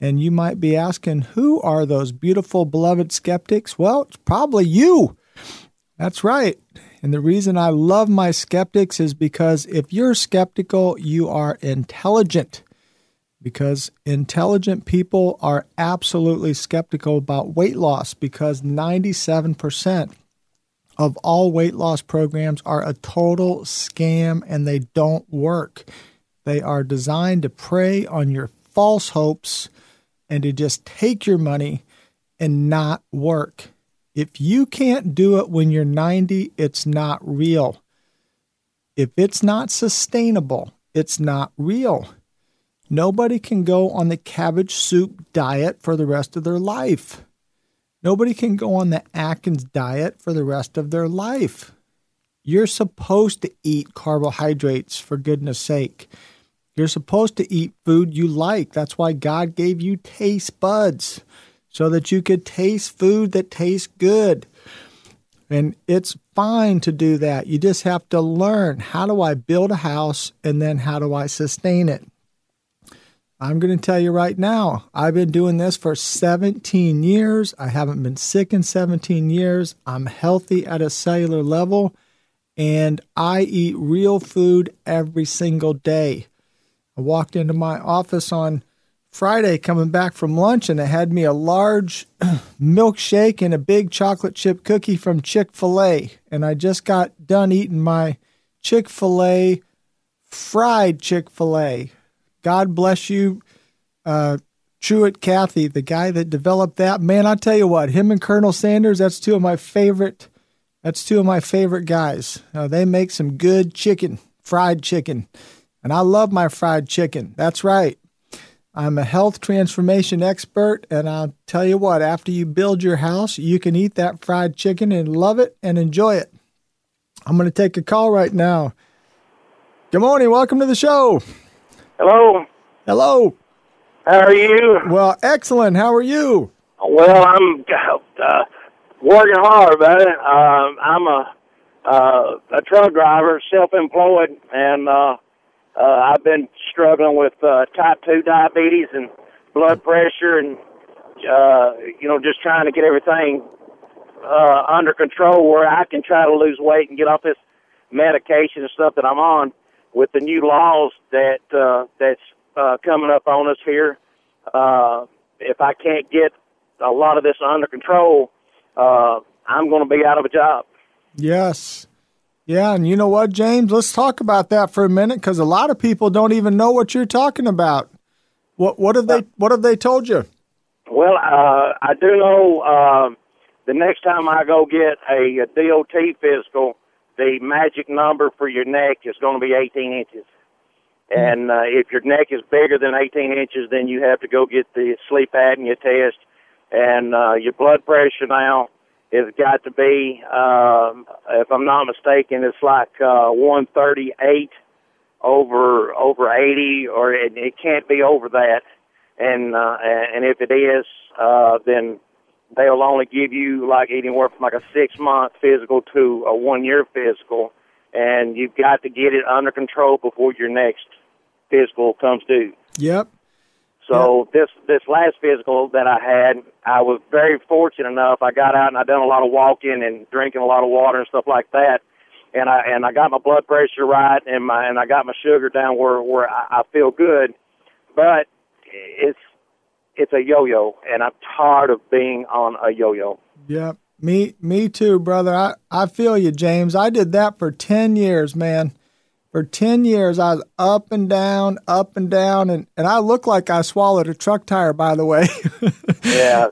And you might be asking, who are those beautiful, beloved skeptics? Well, it's probably you. That's right. And the reason I love my skeptics is because if you're skeptical, you are intelligent. Because intelligent people are absolutely skeptical about weight loss because 97% of all weight loss programs are a total scam and they don't work. They are designed to prey on your false hopes and to just take your money and not work. If you can't do it when you're 90, it's not real. If it's not sustainable, it's not real. Nobody can go on the cabbage soup diet for the rest of their life. Nobody can go on the Atkins diet for the rest of their life. You're supposed to eat carbohydrates, for goodness sake. You're supposed to eat food you like. That's why God gave you taste buds, so that you could taste food that tastes good. And it's fine to do that. You just have to learn how do I build a house and then how do I sustain it? I'm going to tell you right now, I've been doing this for 17 years. I haven't been sick in 17 years. I'm healthy at a cellular level, and I eat real food every single day. I walked into my office on Friday coming back from lunch, and they had me a large milkshake and a big chocolate chip cookie from Chick fil A. And I just got done eating my Chick fil A fried Chick fil A God bless you, uh, Truett Cathy, the guy that developed that. Man, I tell you what, him and Colonel Sanders, that's two of my favorite. That's two of my favorite guys. Uh, they make some good chicken, fried chicken, and I love my fried chicken. That's right. I'm a health transformation expert, and I'll tell you what, after you build your house, you can eat that fried chicken and love it and enjoy it. I'm going to take a call right now. Good morning. Welcome to the show. Hello. Hello. How are you? Well, excellent. How are you? Well, I'm uh, working hard, buddy. Uh, I'm a uh, a truck driver, self-employed, and uh, uh, I've been struggling with uh, type two diabetes and blood pressure, and uh, you know, just trying to get everything uh, under control where I can try to lose weight and get off this medication and stuff that I'm on with the new laws that uh, that's uh, coming up on us here, uh, if I can't get a lot of this under control, uh, I'm going to be out of a job. Yes. Yeah, and you know what, James? Let's talk about that for a minute because a lot of people don't even know what you're talking about. What what have they what have they told you? Well, uh, I do know uh, the next time I go get a, a DOT physical, the magic number for your neck is going to be 18 inches. And uh, if your neck is bigger than 18 inches, then you have to go get the sleep apnea test. And uh, your blood pressure now has got to be, um, if I'm not mistaken, it's like uh, 138 over over 80, or it, it can't be over that. And uh, and if it is, uh, then they'll only give you like anywhere from like a six month physical to a one year physical, and you've got to get it under control before your next physical comes due. Yep. So yep. this this last physical that I had, I was very fortunate enough. I got out and I done a lot of walking and drinking a lot of water and stuff like that, and I and I got my blood pressure right and my and I got my sugar down where where I, I feel good, but it's it's a yo-yo, and I'm tired of being on a yo-yo. Yep. Me me too, brother. I, I feel you, James. I did that for 10 years, man. For 10 years, I was up and down, up and down, and, and I look like I swallowed a truck tire, by the way. Yeah.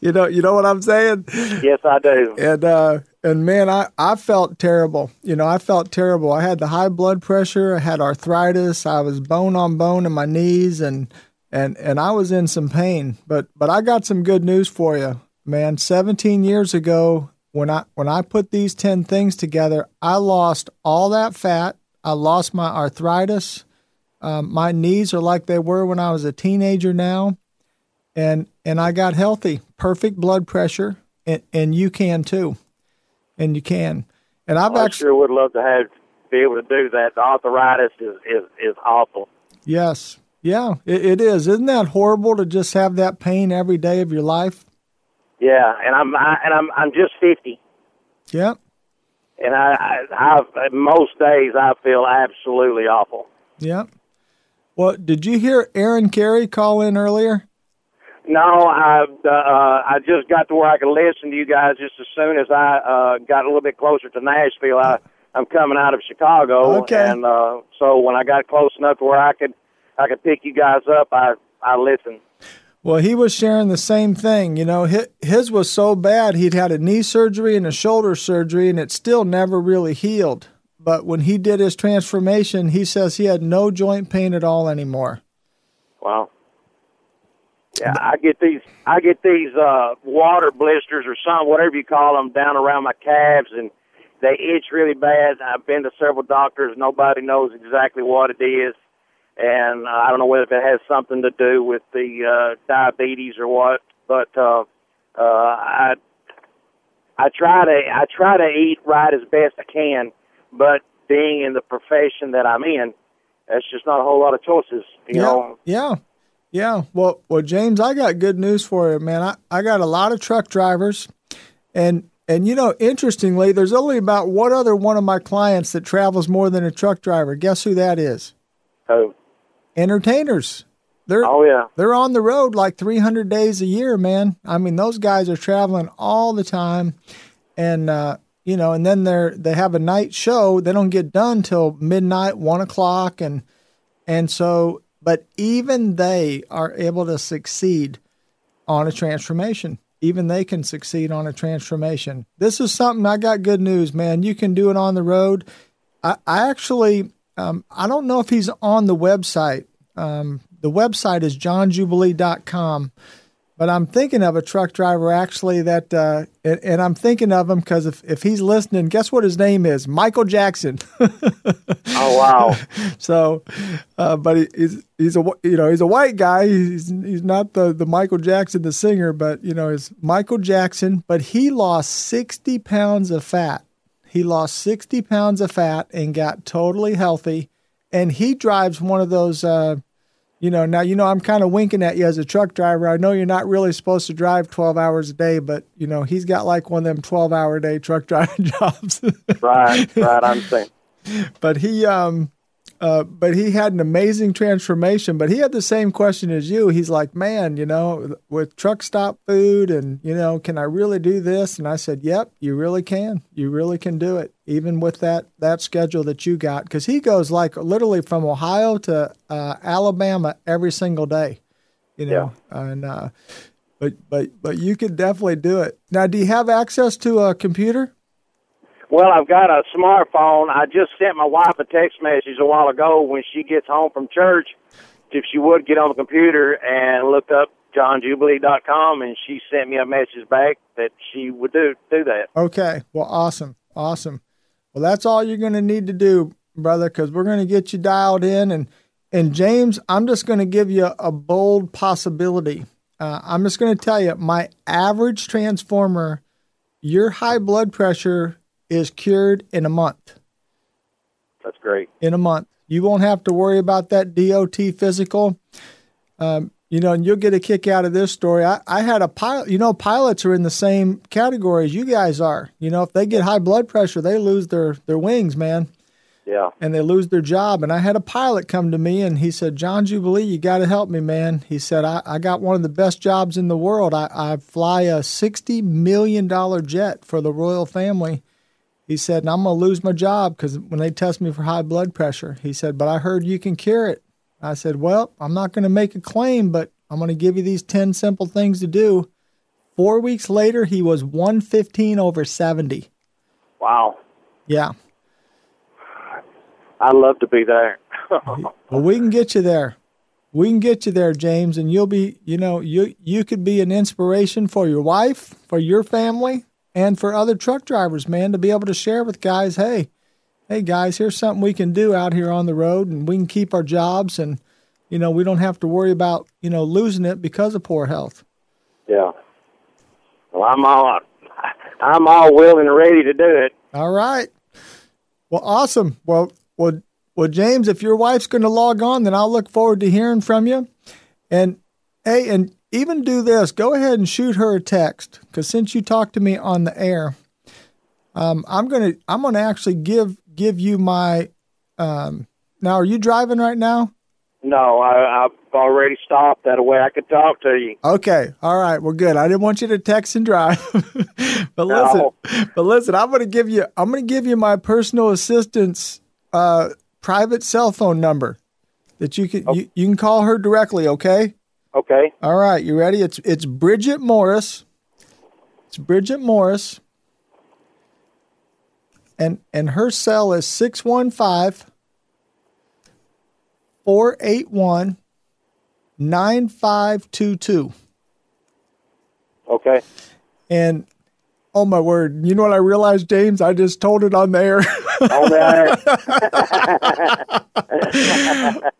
you know, you know what I'm saying? yes, I do. And uh, and man, I, I felt terrible. You know, I felt terrible. I had the high blood pressure. I had arthritis. I was bone on bone in my knees, and and and I was in some pain. But but I got some good news for you, man. 17 years ago, when I when I put these 10 things together, I lost all that fat. I lost my arthritis. Um, my knees are like they were when I was a teenager now, and and I got healthy, perfect blood pressure, and, and you can too, and you can. And I've Well, I sure would love to have be able to do that. The arthritis is is, is awful. yes, yeah, it, it is. Isn't that horrible to just have that pain every day of your life? Yeah, and I'm I, and I'm I'm just fifty, Yeah. and I, I I've most days I feel absolutely awful. Yeah. Well, did you hear Aaron Carey call in earlier? No, I uh, I just got to where I could listen to you guys just as soon as I uh, got a little bit closer to Nashville. I I'm coming out of Chicago, Okay. and uh, so when I got close enough to where I could I can pick you guys up, I I listen. Well, he was sharing the same thing. You know, his, his was so bad, he'd had a knee surgery and a shoulder surgery, and it still never really healed. But when he did his transformation, he says he had no joint pain at all anymore. Wow. Yeah, I get these. I get these uh, water blisters or some whatever you call them down around my calves, and they itch really bad. I've been to several doctors. Nobody knows exactly what it is, and uh, I don't know whether it has something to do with the uh, diabetes or what. But uh, uh, I I try to I try to eat right as best I can, but being in the profession that I'm in, that's just not a whole lot of choices. You yeah, know, yeah, yeah. Well, well, James, I got good news for you, man. I, I got a lot of truck drivers, and and you know, interestingly, there's only about one other one of my clients that travels more than a truck driver. Guess who that is? so Entertainers. They're oh yeah. they're on the road like 300 days a year, man. I mean, those guys are traveling all the time, and uh, you know, and then they're they have a night show. They don't get done till midnight, one o'clock, and and so, but even they are able to succeed on a transformation. Even they can succeed on a transformation. This is something I got good news, man. You can do it on the road. I, I actually, um, I don't know if he's on the website. Um, the website is johnjubilee.com. But I'm thinking of a truck driver actually that, uh, and, and I'm thinking of him because if, if he's listening, guess what his name is? Michael Jackson. Oh wow. so, uh, but he, he's he's a you know he's a white guy. He's he's not the the Michael Jackson the singer, but you know he's Michael Jackson. But he lost sixty pounds of fat. He lost sixty pounds of fat and got totally healthy. And he drives one of those. Uh, you know, now you know I'm kind of winking at you as a truck driver. I know you're not really supposed to drive 12 hours a day, but you know he's got like one of them 12 hour day truck driving jobs. right, right. I'm saying. but he um uh but he had an amazing transformation. But he had the same question as you. He's like man you know with truck stop food and you know can i really do this? And i said yep you really can. You really can do it even with that that schedule that you got. Because he goes like literally from ohio to uh, alabama every single day you know? And uh but but but you could definitely do it. Now do you have access to a computer Well, I've got a smartphone. I just sent my wife a text message a while ago when she gets home from church if she would get on the computer and look up johnjubilee.com, and she sent me a message back that she would do do that. Okay. Well, awesome. Awesome. Well, that's all you're going to need to do, brother, because we're going to get you dialed in. And, and James, I'm just going to give you a bold possibility. Uh, I'm just going to tell you my average transformer, your high blood pressure is cured in a month. That's great. In a month. You won't have to worry about that DOT physical. Um, you know, and you'll get a kick out of this story. I, I had a pilot, you know, pilots are in the same category as you guys are. You know, if they get high blood pressure, they lose their, their wings, man. Yeah. and they lose their job. And I had a pilot come to me and he said, John Jubilee, you got to help me, man. He said, I, I got one of the best jobs in the world. I, I fly a $60 million jet for the royal family. He said, and I'm going to lose my job because when they test me for high blood pressure, he said, but I heard you can cure it. I said, well, I'm not going to make a claim, but I'm going to give you these 10 simple things to do. Four weeks later, he was 115 over 70. Wow. Yeah. I'd love to be there. Well, we can get you there. We can get you there, James, and you'll be, you know, you you could be an inspiration for your wife, for your family, and for other truck drivers, man, to be able to share with guys, hey, hey guys, here's something we can do out here on the road and we can keep our jobs and you know, we don't have to worry about, you know, losing it because of poor health. yeah. Well, I'm all I'm all willing and ready to do it. All right. Well, awesome. Well, well, well, James, if your wife's going to log on, then I'll look forward to hearing from you. And hey, and even do this. Go ahead and shoot her a text because since you talked to me on the air, um, I'm gonna I'm gonna actually give give you my. Um, now, are you driving right now? No, I, I've already stopped. That way I could talk to you. Okay. All right. Well, good. I didn't want you to text and drive. but listen, No. but listen, I'm going to give you, I'm going to give you my personal assistant's uh, private cell phone number that you can, you, you can call her directly. Okay. Okay. All right. You ready? It's, it's Bridget Morris. It's Bridget Morris. And, and her cell is 615 481 9522. Okay. And oh my word, you know what I realized, James? I just told it on the On there.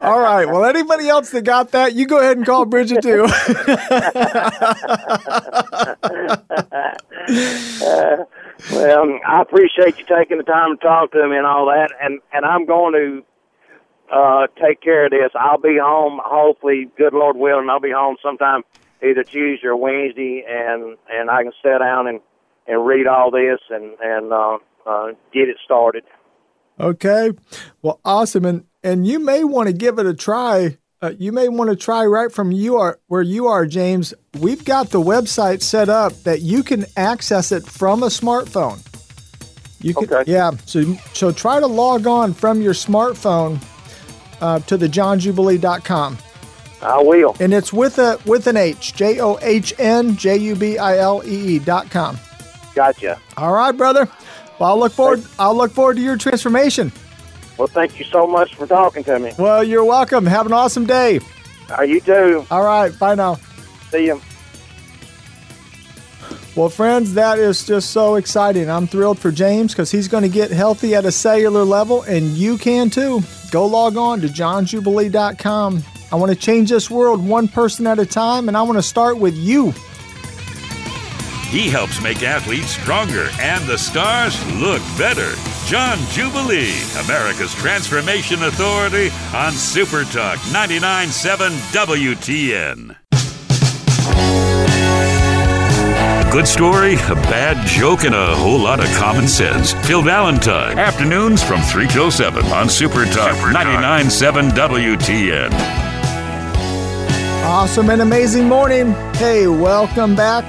All right. Well, anybody else that got that, you go ahead and call Bridget too. well, I appreciate you taking the time to talk to me and all that, and and I'm going to uh take care of this. I'll be home, hopefully, good Lord willing. I'll be home sometime either Tuesday or Wednesday, and and I can sit down and and read all this and and uh, uh, get it started. okay. Well, awesome. And and you may want to give it a try. Uh, you may want to try right from you are where you are, James. We've got the website set up that you can access it from a smartphone. You can, Okay. yeah. So so try to log on from your smartphone uh, to the johnjubilee.com. I will. and it's with a with an H, J O H N J U B I L E E dot com. Gotcha. All right, brother. Well, I'll look forward. I'll look forward to your transformation. Well, thank you so much for talking to me. Well, you're welcome. Have an awesome day. Uh, you too. All right, bye now. See you. Well, friends, that is just so exciting. I'm thrilled for James because he's going to get healthy at a cellular level, and you can too. Go log on to johnjubilee.com. I want to change this world one person at a time, and I want to start with you. He helps make athletes stronger and the stars look better. John Jubilee, America's Transformation Authority on Super Talk 99.7 WTN. A good story, a bad joke, and a whole lot of common sense. Phil Valentine, afternoons from 3 till 7 on Super Talk 99.7 WTN. Awesome and amazing morning. Hey, welcome back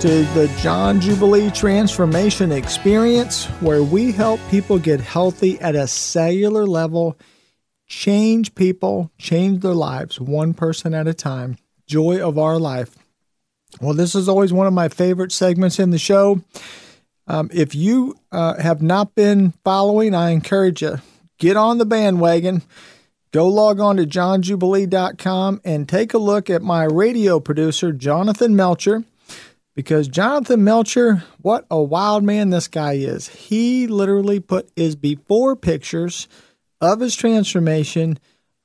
to the John Jubilee Transformation Experience, where we help people get healthy at a cellular level, change people, change their lives one person at a time. Joy of our life. Well, this is always one of my favorite segments in the show. Um, if you uh, have not been following, I encourage you get on the bandwagon. Go log on to johnjubilee.com and take a look at my radio producer, Jonathan Melcher, because Jonathan Melcher, what a wild man this guy is. He literally put his before pictures of his transformation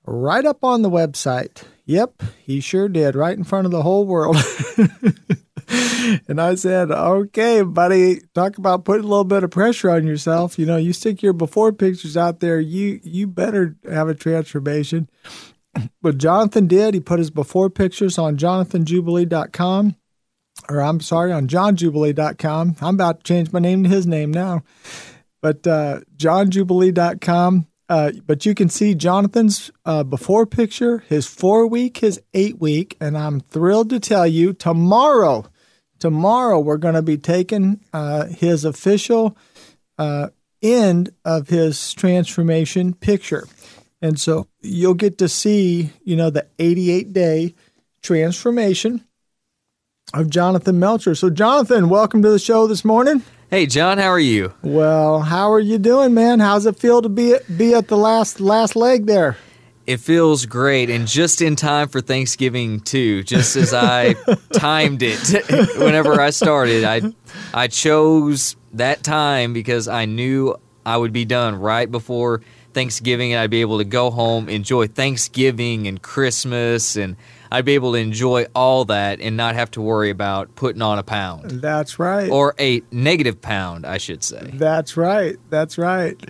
right up on the website. Yep, he sure did, right in front of the whole world. and I said, okay, buddy, talk about putting a little bit of pressure on yourself. You know, you stick your before pictures out there, you you better have a transformation. But Jonathan did. He put his before pictures on jonathanjubilee.com, or I'm sorry, on johnjubilee.com. I'm about to change my name to his name now. but uh, johnjubilee.com. Uh, but you can see Jonathan's uh, before picture, his four week, his eight week, and I'm thrilled to tell you tomorrow, tomorrow we're going to be taking uh, his official uh, end of his transformation picture, and so you'll get to see, you know, the 88 day transformation of Jonathan Melcher. So, Jonathan, welcome to the show this morning. Hey, John, how are you? Well, how are you doing, man? How's it feel to be be at the last last leg there? It feels great, and just in time for Thanksgiving too. Just as I timed it, whenever I started, I I chose that time because I knew I would be done right before Thanksgiving, and I'd be able to go home, enjoy Thanksgiving and Christmas, and I'd be able to enjoy all that and not have to worry about putting on a pound. That's right. Or a negative pound, I should say. That's right. That's right.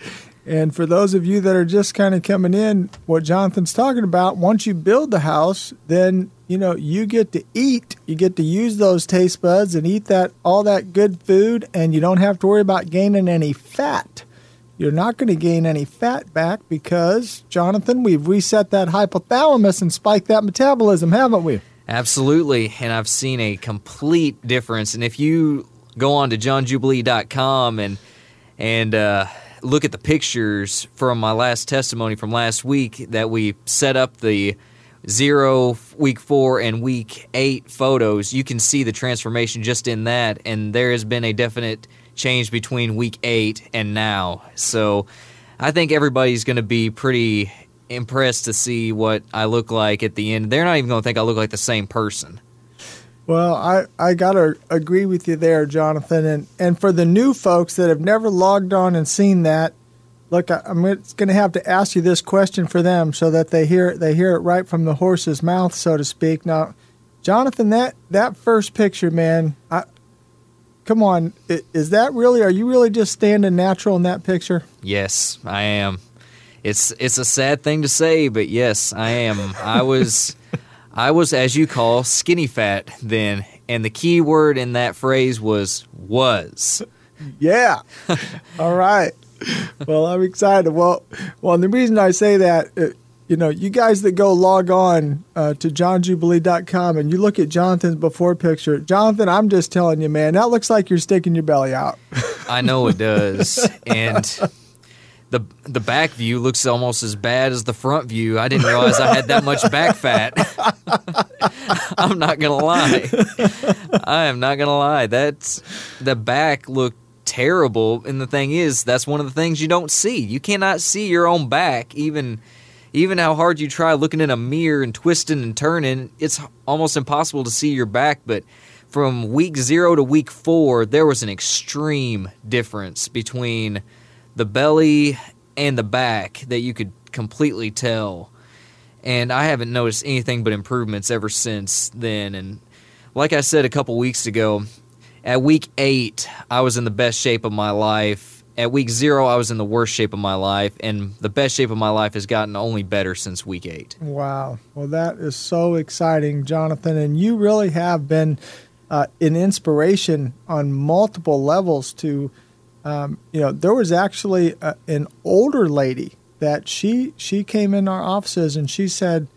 And for those of you that are just kind of coming in, what Jonathan's talking about, once you build the house, then you know you get to eat, you get to use those taste buds and eat that all that good food, and you don't have to worry about gaining any fat. You're not going to gain any fat back because, Jonathan, we've reset that hypothalamus and spiked that metabolism, haven't we? Absolutely. And I've seen a complete difference. And if you go on to johnjubilee.com and, and, uh, look at the pictures from my last testimony from last week that we set up the zero, week four, and week eight photos, you can see the transformation just in that. And there has been a definite change between week eight and now. So I think everybody's going to be pretty impressed to see what I look like at the end. They're not even going to think I look like the same person. Well, I, I got to agree with you there, Jonathan. And, and for the new folks that have never logged on and seen that, look, I, am going to have to ask you this question for them so that they hear they hear it right from the horse's mouth, so to speak. Now, Jonathan, that that first picture, man, I, come on, is that really? Are you really just standing natural in that picture? Yes, I am. It's it's a sad thing to say, but yes, I am. I was I was as you call skinny fat then, and the key word in that phrase was was. Yeah. All right. Well, I'm excited. Well, well, and the reason I say that uh, you know, you guys that go log on uh, to johnjubilee.com and you look at Jonathan's before picture, Jonathan, I'm just telling you, man, that looks like you're sticking your belly out. I know it does. and the the back view looks almost as bad as the front view. I didn't realize I had that much back fat. I'm not gonna lie. I am not gonna lie. That's the back looked terrible. And the thing is, that's one of the things you don't see. You cannot see your own back, even even how hard you try looking in a mirror and twisting and turning, it's almost impossible to see your back. But from week zero to week four, there was an extreme difference between the belly and the back that you could completely tell. And I haven't noticed anything but improvements ever since then. And like I said a couple weeks ago, at week eight, I was in the best shape of my life at week zero, I was in the worst shape of my life, and the best shape of my life has gotten only better since week eight. Wow. Well, that is so exciting, Jonathan. And you really have been uh, an inspiration on multiple levels to, um, you know, there was actually a, an older lady that she she came in our offices and she said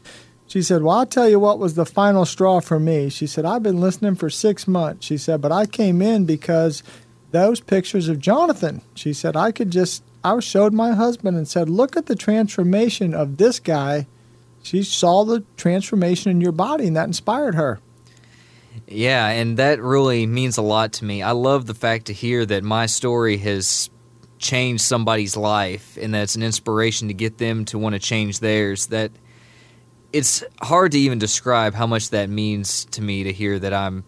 she said well i'll tell you what was the final straw for me she said i've been listening for six months she said but i came in because those pictures of Jonathan. She said, I could just, I showed my husband and said, look at the transformation of this guy. She saw the transformation in your body, and that inspired her. Yeah, and that really means a lot to me. I love the fact to hear that my story has changed somebody's life and that's an inspiration to get them to want to change theirs. That it's hard to even describe how much that means to me to hear that I'm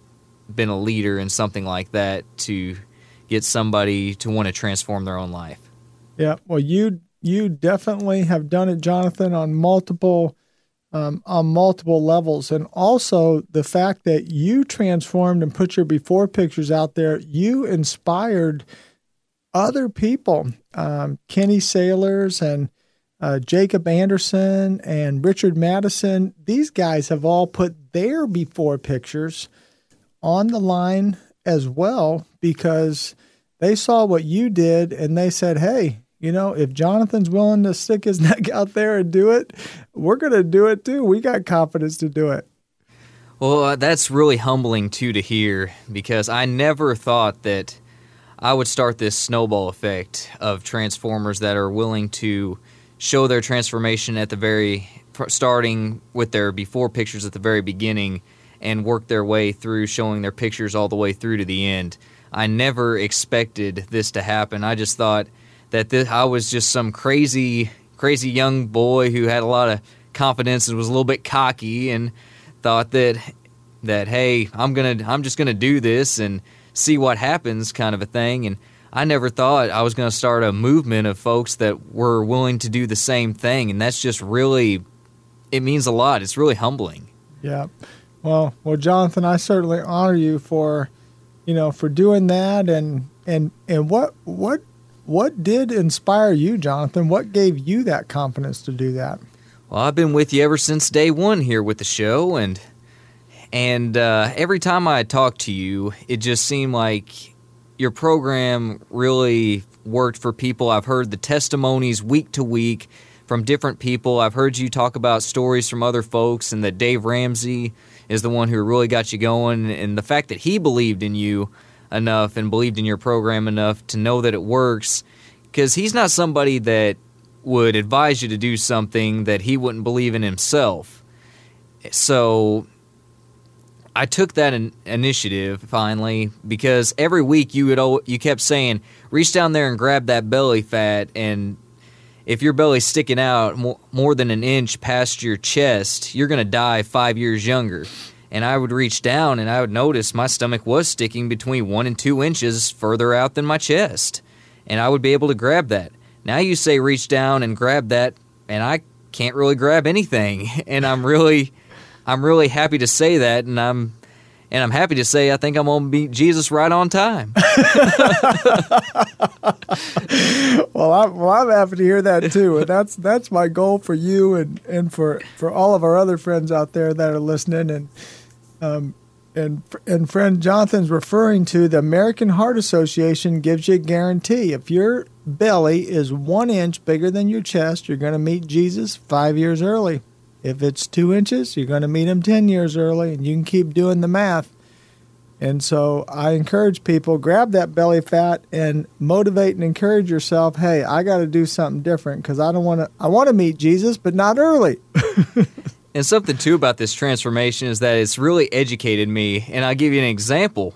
been a leader in something like that to get somebody to want to transform their own life. Yeah, well, you you definitely have done it, Jonathan, on multiple um, on multiple levels, and also the fact that you transformed and put your before pictures out there. You inspired other people, um, Kenny Sailors and uh, Jacob Anderson and Richard Madison. These guys have all put their before pictures on the line as well because they saw what you did and they said, "Hey, you know, if Jonathan's willing to stick his neck out there and do it, we're going to do it too. We got confidence to do it." Well, uh, that's really humbling too to hear because I never thought that I would start this snowball effect of transformers that are willing to show their transformation at the very starting with their before pictures at the very beginning and work their way through showing their pictures all the way through to the end. I never expected this to happen. I just thought that this, I was just some crazy crazy young boy who had a lot of confidence and was a little bit cocky and thought that that hey, I'm to I'm just to do this and see what happens kind of a thing and I never thought I was to start a movement of folks that were willing to do the same thing and that's just really it means a lot. It's really humbling. Yeah. Well, well Jonathan, I certainly honor you for you know, for doing that and and and what what what did inspire you, Jonathan? What gave you that confidence to do that? Well, I've been with you ever since day one here with the show, and and uh, every time I talk to you, it just seemed like your program really worked for people. I've heard the testimonies week to week from different people. I've heard you talk about stories from other folks, and that Dave Ramsey is the one who really got you going. And the fact that he believed in you enough and believed in your program enough to know that it works, because he's not somebody that would advise you to do something that he wouldn't believe in himself. So I took that in initiative finally because every week you would you kept saying reach down there and grab that belly fat and if your belly's sticking out more, than an inch past your chest, you're going to die 5 years younger. And I would reach down and I would notice my stomach was sticking between 1 and 2 inches further out than my chest. And I would be able to grab that. Now you say reach down and grab that and I can't really grab anything and I'm really I'm really happy to say that, and I'm and I'm happy to say I think I'm gonna beat Jesus right on time. well, I'm, well, I'm happy to hear that too, and that's that's my goal for you and, and for, for all of our other friends out there that are listening. And um, and and friend Jonathan's referring to the American Heart Association gives you a guarantee if your belly is one inch bigger than your chest, you're going to meet Jesus five years early. If it's two inches, you're going to meet him 10 years early, and you can keep doing the math. And so I encourage people grab that belly fat and motivate and encourage yourself. Hey, I got to do something different because I don't want to. I want to meet Jesus, but not early. and something too about this transformation is that it's really educated me. And I'll give you an example.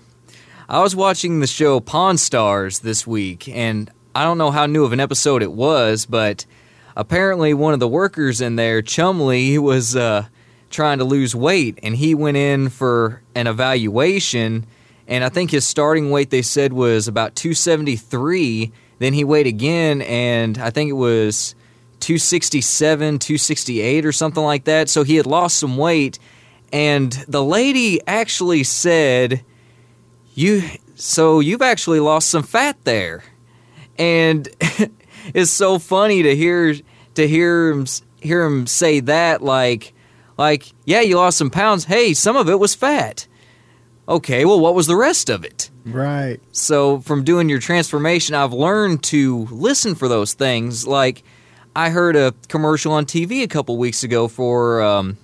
I was watching the show Pawn Stars this week, and I don't know how new of an episode it was, but apparently one of the workers in there, Chumley, was uh, trying to lose weight, and he went in for an evaluation. And I think his starting weight they said was about 273. Then he weighed again, and I think it was 267, 268, or something like that. So he had lost some weight. And the lady actually said, "You, so you've actually lost some fat there." And it's so funny to hear to hear him hear him say that like like yeah you lost some pounds. Hey some of it was fat. Okay well what was the rest of it? Right. So from doing your transformation i've learned to listen for those things. Like i heard a commercial on tv a couple weeks ago for um,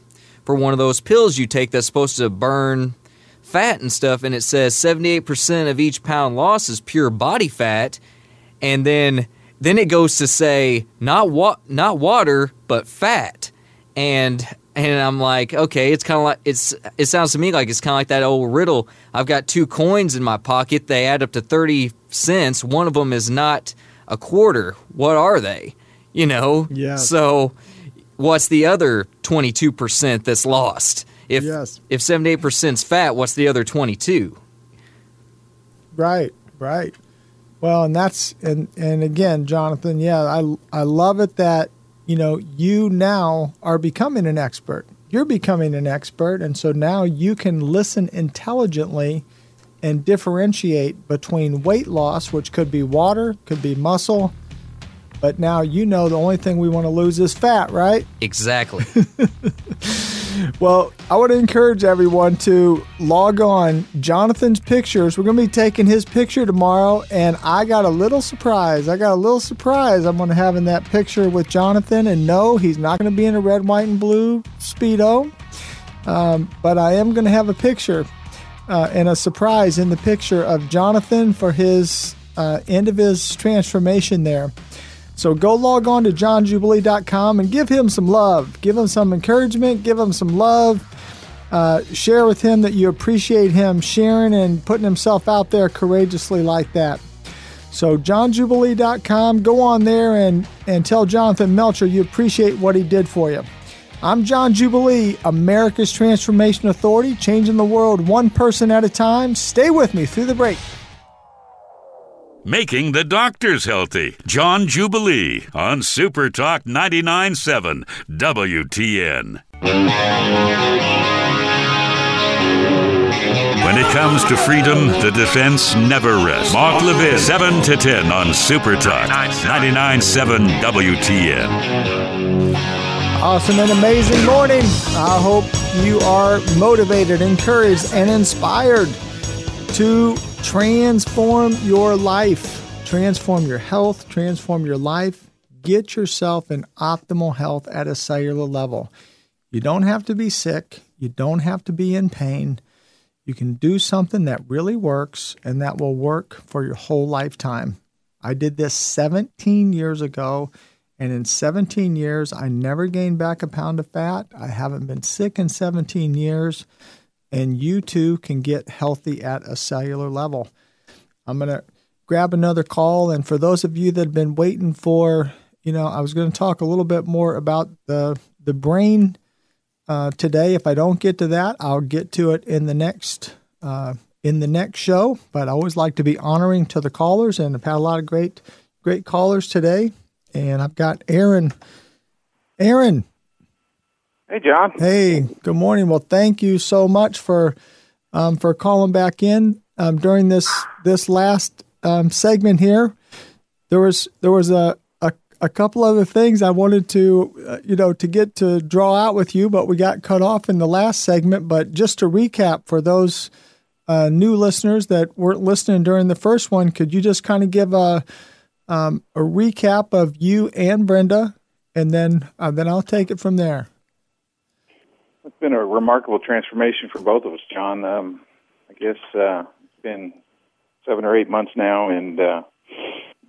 for one of those pills you take that's supposed to burn fat and stuff and it says 78% of each pound loss is pure body fat and then then it goes to say not wa- not water but fat. And and I'm like okay it's kind of like it's it sounds to me like it's kind of like that old riddle. I've got two coins in my pocket. They add up to 30 cents. One of them is not a quarter. What are they? You know? Yeah. So what's the other 22% that's lost? If yes. if 78% is fat what's the other 22 right right well, and that's and and again, Jonathan, yeah, I I love it that you know you now are becoming an expert. You're becoming an expert, and so now you can listen intelligently and differentiate between weight loss, which could be water, could be muscle, but now you know the only thing we want to lose is fat, right? Exactly. Well, I would encourage everyone to log on Jonathan's pictures. We're going to be taking his picture tomorrow, and I got a little surprise. I got a little surprise I'm going to have in that picture with Jonathan. And no, he's not going to be in a red, white, and blue Speedo, um, but I am going to have a picture uh, and a surprise in the picture of Jonathan for his uh, end of his transformation there. So go log on to johnjubilee.com and give him some love. Give him some encouragement. Give him some love. Uh, share with him that you appreciate him sharing and putting himself out there courageously like that. So johnjubilee.com, go on there and, and tell Jonathan Melcher you appreciate what he did for you. I'm John Jubilee, America's Transformation Authority, changing the world one person at a time. Stay with me through the break. Making the doctors healthy. John Jubilee on Super Talk 99.7 WTN. When it comes to freedom, the defense never rests. Mark Levin, 7 to 10 on Super Talk 99.7 WTN. Awesome and amazing morning. I hope you are motivated, encouraged, and inspired to transform your life, transform your health, transform your life. Get yourself in optimal health at a cellular level. You don't have to be sick, you don't have to be in pain. You can do something that really works and that will work for your whole lifetime. I did this 17 years ago, and in 17 years, I never gained back a pound of fat. I haven't been sick in 17 years and you too can get healthy at a cellular level. I'm going to grab another call. And for those of you that have been waiting for, you know, I was going to talk a little bit more about the, the brain uh, today. If I don't get to that, I'll get to it in the next. Uh, in the next show, but I always like to be honoring to the callers, and I've had a lot of great, great callers today. And I've got Aaron. Aaron, Hey, John. Hey, good morning. Well, thank you so much for um, for calling back in um, during this this last um, segment here. There was there was a, a, a couple other things I wanted to uh, you know to get to draw out with you, but we got cut off in the last segment. But just to recap for those uh, new listeners that weren't listening during the first one, could you just kind of give a um, a recap of you and Brenda, and then uh, then I'll take it from there. It's been a remarkable transformation for both of us, John. Um, I guess uh, it's been seven or eight months now, and uh,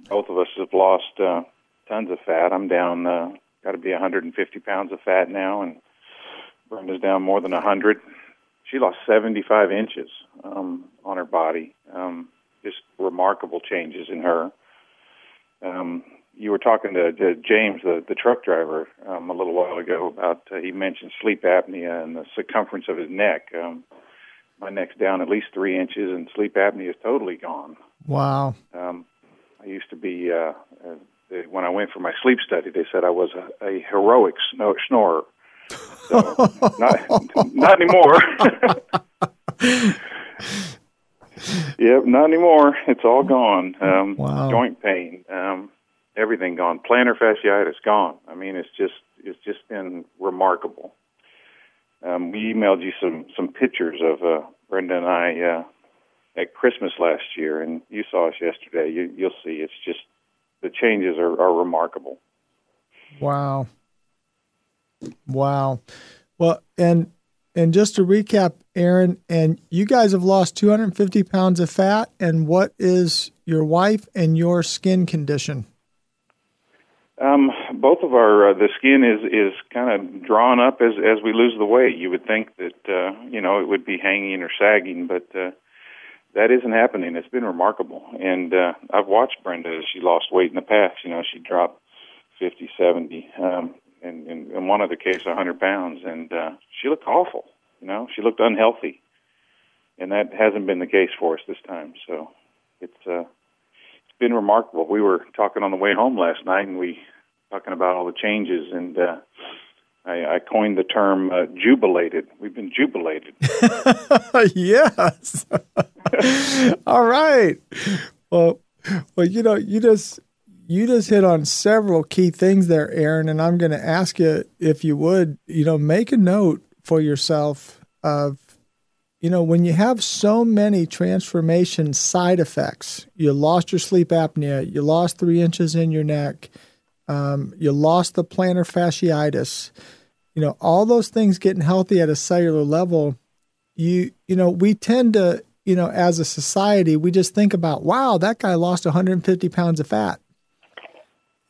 both of us have lost uh, tons of fat. I'm down, uh, got to be 150 pounds of fat now, and Brenda's down more than 100. She lost 75 inches um, on her body. Um, just remarkable changes in her. Um, you were talking to, to James, the, the truck driver, um, a little while ago about uh, he mentioned sleep apnea and the circumference of his neck. Um, my neck's down at least three inches, and sleep apnea is totally gone. Wow. Um, I used to be uh, uh, when I went for my sleep study. They said I was a, a heroic snor- snorer. So, not not anymore. yep, not anymore. It's all gone. Um, Wow. Joint pain. Um, everything gone. Plantar fasciitis gone. I mean, it's just it's just been remarkable. Um, we emailed you some some pictures of uh, Brenda and I uh, at Christmas last year, and you saw us yesterday. You, you'll see. It's just the changes are, are remarkable. Wow. Wow. Well, and and just to recap, Aaron, and you guys have lost 250 pounds of fat. And what is your wife and your skin condition? Um, both of our uh, the skin is is kind of drawn up as as we lose the weight. You would think that uh, you know it would be hanging or sagging, but uh, that isn't happening. It's been remarkable, and uh, I've watched Brenda as she lost weight in the past. You know, she dropped fifty, seventy, um, and in, in one other case, a hundred pounds, and uh, she looked awful. You know, she looked unhealthy, and that hasn't been the case for us this time. So it's uh, it's been remarkable. We were talking on the way home last night, and we talking about all the changes, and uh, I, I coined the term uh, jubilated. We've been jubilated. yes. All right. Well, well, you know, you just you just hit on several key things there, Aaron, and I'm going to ask you if you would, you know, make a note for yourself of you know when you have so many transformation side effects you lost your sleep apnea you lost three inches in your neck um, you lost the plantar fasciitis. You know all those things getting healthy at a cellular level you you know we tend to you know as a society we just think about wow that guy lost 150 pounds of fat.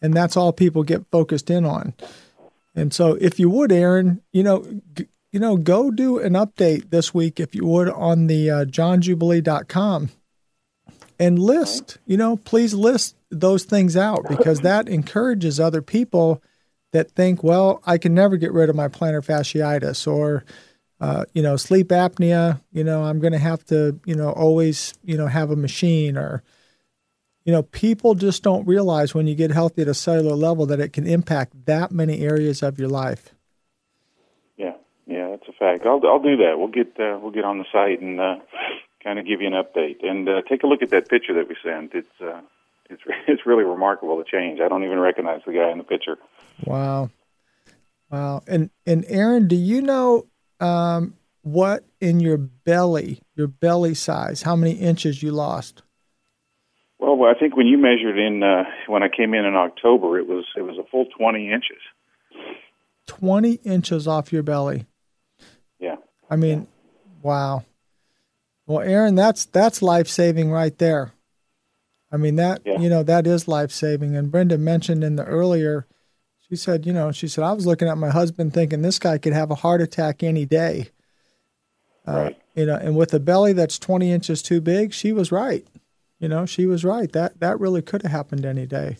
And that's all people get focused in on. And so if you would aaron you know g- you know go do an update this week if you would on the uh, johnjubilee.com and list you know please list those things out because that encourages other people that think well i can never get rid of my plantar fasciitis or uh, you know, sleep apnea, you know, I'm going to have to, you know, always, you know, have a machine or, you know, people just don't realize when you get healthy at a cellular level that it can impact that many areas of your life. Yeah, yeah, that's a fact. I'll I'll do that. We'll get uh, we'll get on the site and uh, kind of give you an update and uh, take a look at that picture that we sent. It's uh, it's it's really remarkable the change. I don't even recognize the guy in the picture. Wow, wow. And and Aaron, do you know um, what in your belly, your belly size, how many inches you lost? Well, I think when you measured in uh, when I came in in October, it was it was a full twenty inches. Twenty inches off your belly. Yeah. I mean, wow. Well, Aaron, that's that's life saving right there. I mean that Yeah. you know that is life saving. And Brenda mentioned in the earlier, she said, you know, she said I was looking at my husband thinking this guy could have a heart attack any day. Uh, Right. You know, and with a belly that's twenty inches too big, she was right. You know, she was right. That that really could have happened any day.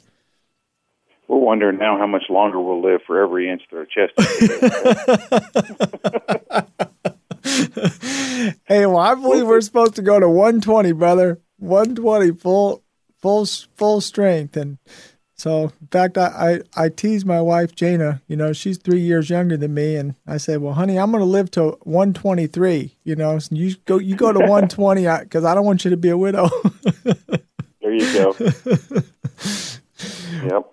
We're wondering now how much longer we'll live for every inch that our chest. Hey, well, I believe we're supposed to go to 120, brother. 120 full, full, full strength. And so, in fact, I, I, I tease my wife, Jana. You know, she's three years younger than me, and I say, "Well, honey, I'm going to live to 123. You know, so you go, you go to 120 because I don't want you to be a widow." there you go. yep.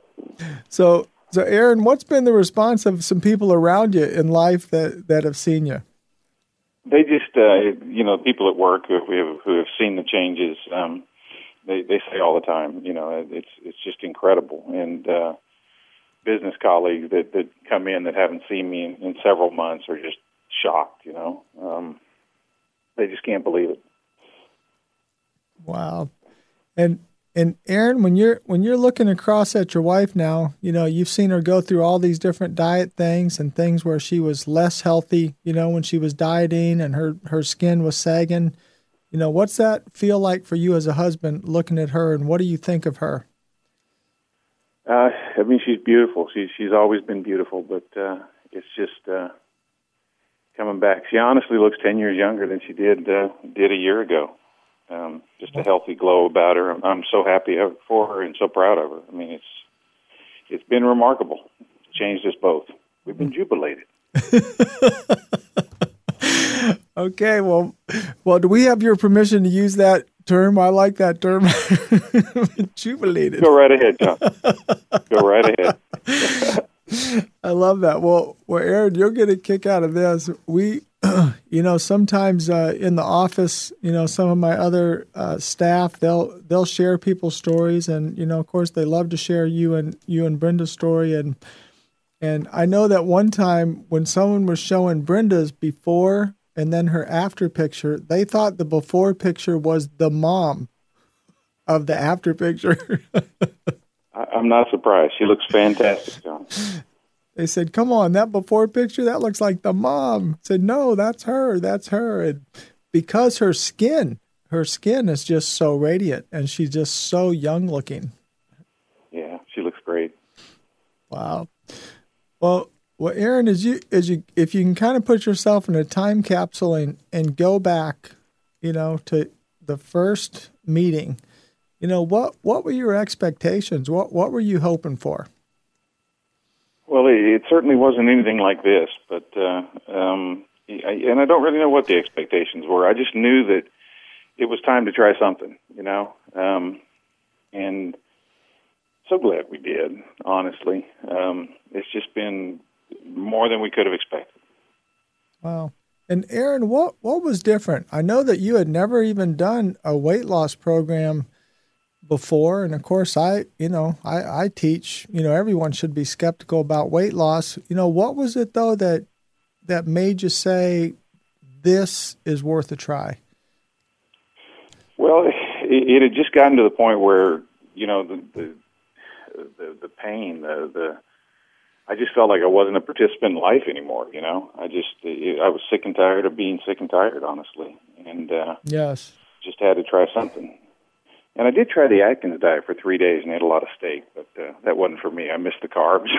so, so Aaron, what's been the response of some people around you in life that that have seen you? They just, uh, you know, people at work who have who have seen the changes. Um, they they say all the time, you know, it's it's just incredible. And uh, business colleagues that that come in that haven't seen me in, in several months are just shocked. You know, um, they just can't believe it. Wow. And and Aaron, when you're when you're looking across at your wife now, you know, you've seen her go through all these different diet things and things where she was less healthy, you know, when she was dieting and her her skin was sagging. You know, what's that feel like for you as a husband looking at her and what do you think of her? Uh, I mean, she's beautiful. She's she's always been beautiful, but uh, it's just uh, coming back. She honestly looks ten years younger than she did uh, did a year ago. Um, just a healthy glow about her. I'm, I'm so happy for her and so proud of her. I mean, it's it's been remarkable. It's changed us both. We've been jubilated. Okay, well well do we have your permission to use that term? I like that term. Jubilated. Go right ahead, John. Go right ahead. I love that. Well, well, Aaron, you'll get a kick out of this. We, you know, sometimes uh, in the office, you know, some of my other uh, staff they'll they'll share people's stories, and you know, of course, they love to share you and you and Brenda's story, and and I know that one time when someone was showing Brenda's before and then her after picture, they thought the before picture was the mom of the after picture. I, I'm not surprised. She looks fantastic, John. They said, "Come on, that before picture that looks like the mom." I said, "No, that's her. That's her." And because her skin, her skin is just so radiant, and she's just so young looking. Yeah, she looks great. Wow. Well, well, Aaron, as you as you if you can kind of put yourself in a time capsule and and go back, you know, to the first meeting, you know what what were your expectations? What what were you hoping for? Well, it, certainly wasn't anything like this, but uh, um, I, and I don't really know what the expectations were. I just knew that it was time to try something, you know, um, and so glad we did. Honestly, um, it's just been more than we could have expected. Wow. And Aaron, what what was different? I know that you had never even done a weight loss program before, and of course, I you know I, I teach you know everyone should be skeptical about weight loss. You know, what was it though that that made you say this is worth a try? Well, it, it had just gotten to the point where you know the the the, the pain, the the I just felt like I wasn't a participant in life anymore. You know, I just I was sick and tired of being sick and tired, honestly, and uh, yes, just had to try something. And I did try the Atkins diet for three days and ate a lot of steak, but uh, that wasn't for me. I missed the carbs.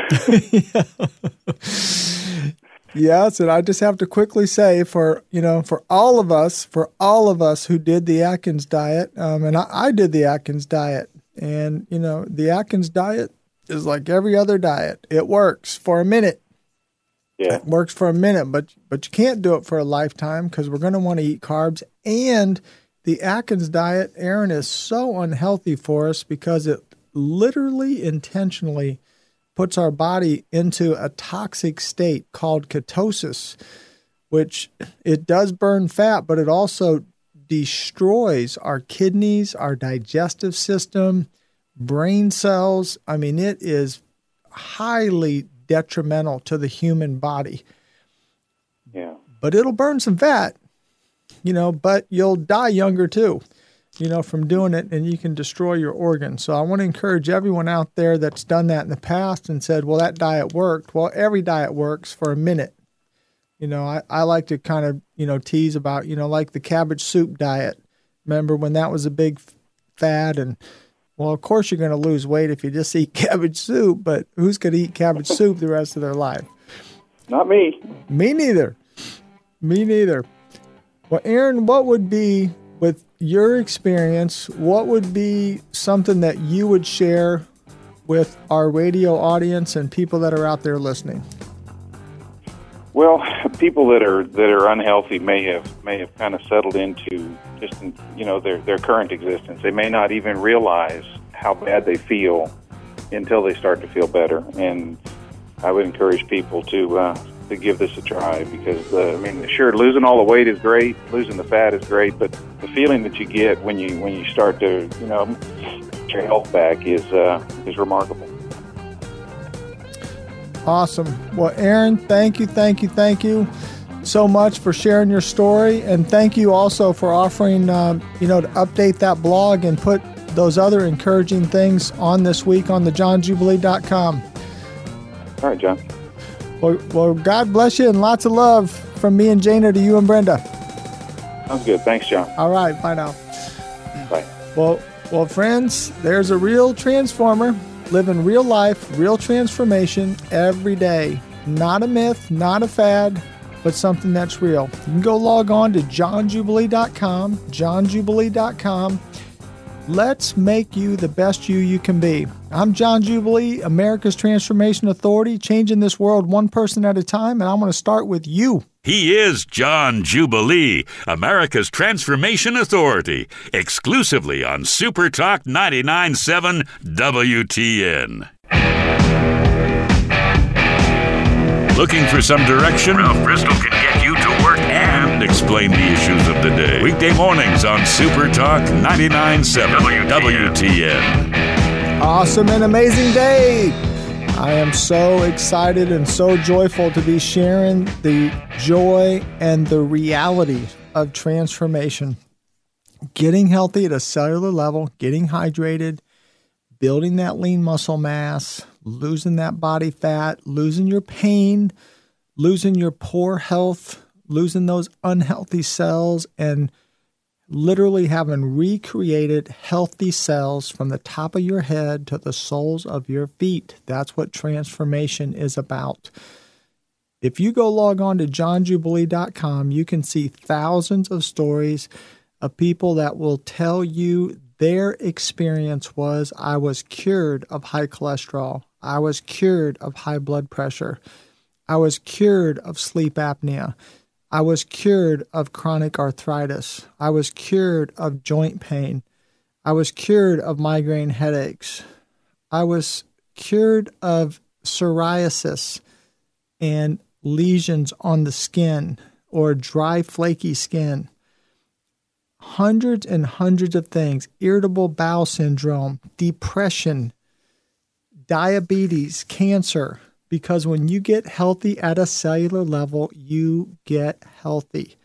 yes, and I just have to quickly say for you know for all of us, for all of us who did the Atkins diet, um, and I, I did the Atkins diet, and you know the Atkins diet is like every other diet. It works for a minute. Yeah. It works for a minute, but but you can't do it for a lifetime because we're going to want to eat carbs. And the Atkins diet, Aaron, is so unhealthy for us because it literally intentionally puts our body into a toxic state called ketosis, which it does burn fat, but it also destroys our kidneys, our digestive system, brain cells. I mean, it is highly detrimental to the human body. Yeah. But it'll burn some fat, you know, but you'll die younger too, you know, from doing it and you can destroy your organs. So I want to encourage everyone out there that's done that in the past and said, well, that diet worked. Well, every diet works for a minute. You know, I, I like to kind of, you know, tease about, you know, like the cabbage soup diet. Remember when that was a big fad and well, of course you're going to lose weight if you just eat cabbage soup, but who's going to eat cabbage soup the rest of their life? Not me. Me neither. Me neither. Well, Aaron, what would be, with your experience, what would be something that you would share with our radio audience and people that are out there listening? Well, people that are that are unhealthy may have may have kind of settled into just you know their their current existence. They may not even realize how bad they feel until they start to feel better. And I would encourage people to uh, to give this a try because uh, I mean, sure, losing all the weight is great, losing the fat is great, but the feeling that you get when you when you start to you know get your health back is uh, is remarkable. Awesome. Well, Aaron, thank you, thank you, thank you so much for sharing your story, and thank you also for offering, um, you know, to update that blog and put those other encouraging things on this week on the johnjubilee.com. All right, John. Well, well, God bless you and lots of love from me and Jana to you and Brenda. Sounds good. Thanks, John. All right. Bye now. Bye. Well, well, friends, there's a real transformer living real life, real transformation every day. Not a myth, not a fad, but something that's real. You can go log on to johnjubilee.com, johnjubilee.com. Let's make you the best you you can be. I'm John Jubilee, America's Transformation Authority, changing this world one person at a time, and I'm going to start with you. He is John Jubilee, America's Transformation Authority, exclusively on Super Talk 99.7 WTN. Looking for some direction? Ralph Bristol can get you to work and explain the issues of the day. Weekday mornings on Super Talk 99.7 WTN. Awesome and amazing day. I am so excited and so joyful to be sharing the joy and the reality of transformation. Getting healthy at a cellular level, getting hydrated, building that lean muscle mass, losing that body fat, losing your pain, losing your poor health, losing those unhealthy cells, and literally having recreated healthy cells from the top of your head to the soles of your feet. That's what transformation is about. If you go log on to johnjubilee.com, you can see thousands of stories of people that will tell you their experience was I was cured of high cholesterol. I was cured of high blood pressure. I was cured of sleep apnea. I was cured of chronic arthritis. I was cured of joint pain. I was cured of migraine headaches. I was cured of psoriasis and lesions on the skin. or dry, flaky skin. Hundreds and hundreds of things irritable bowel syndrome, depression, diabetes, cancer. Because when you get healthy at a cellular level, you get healthy.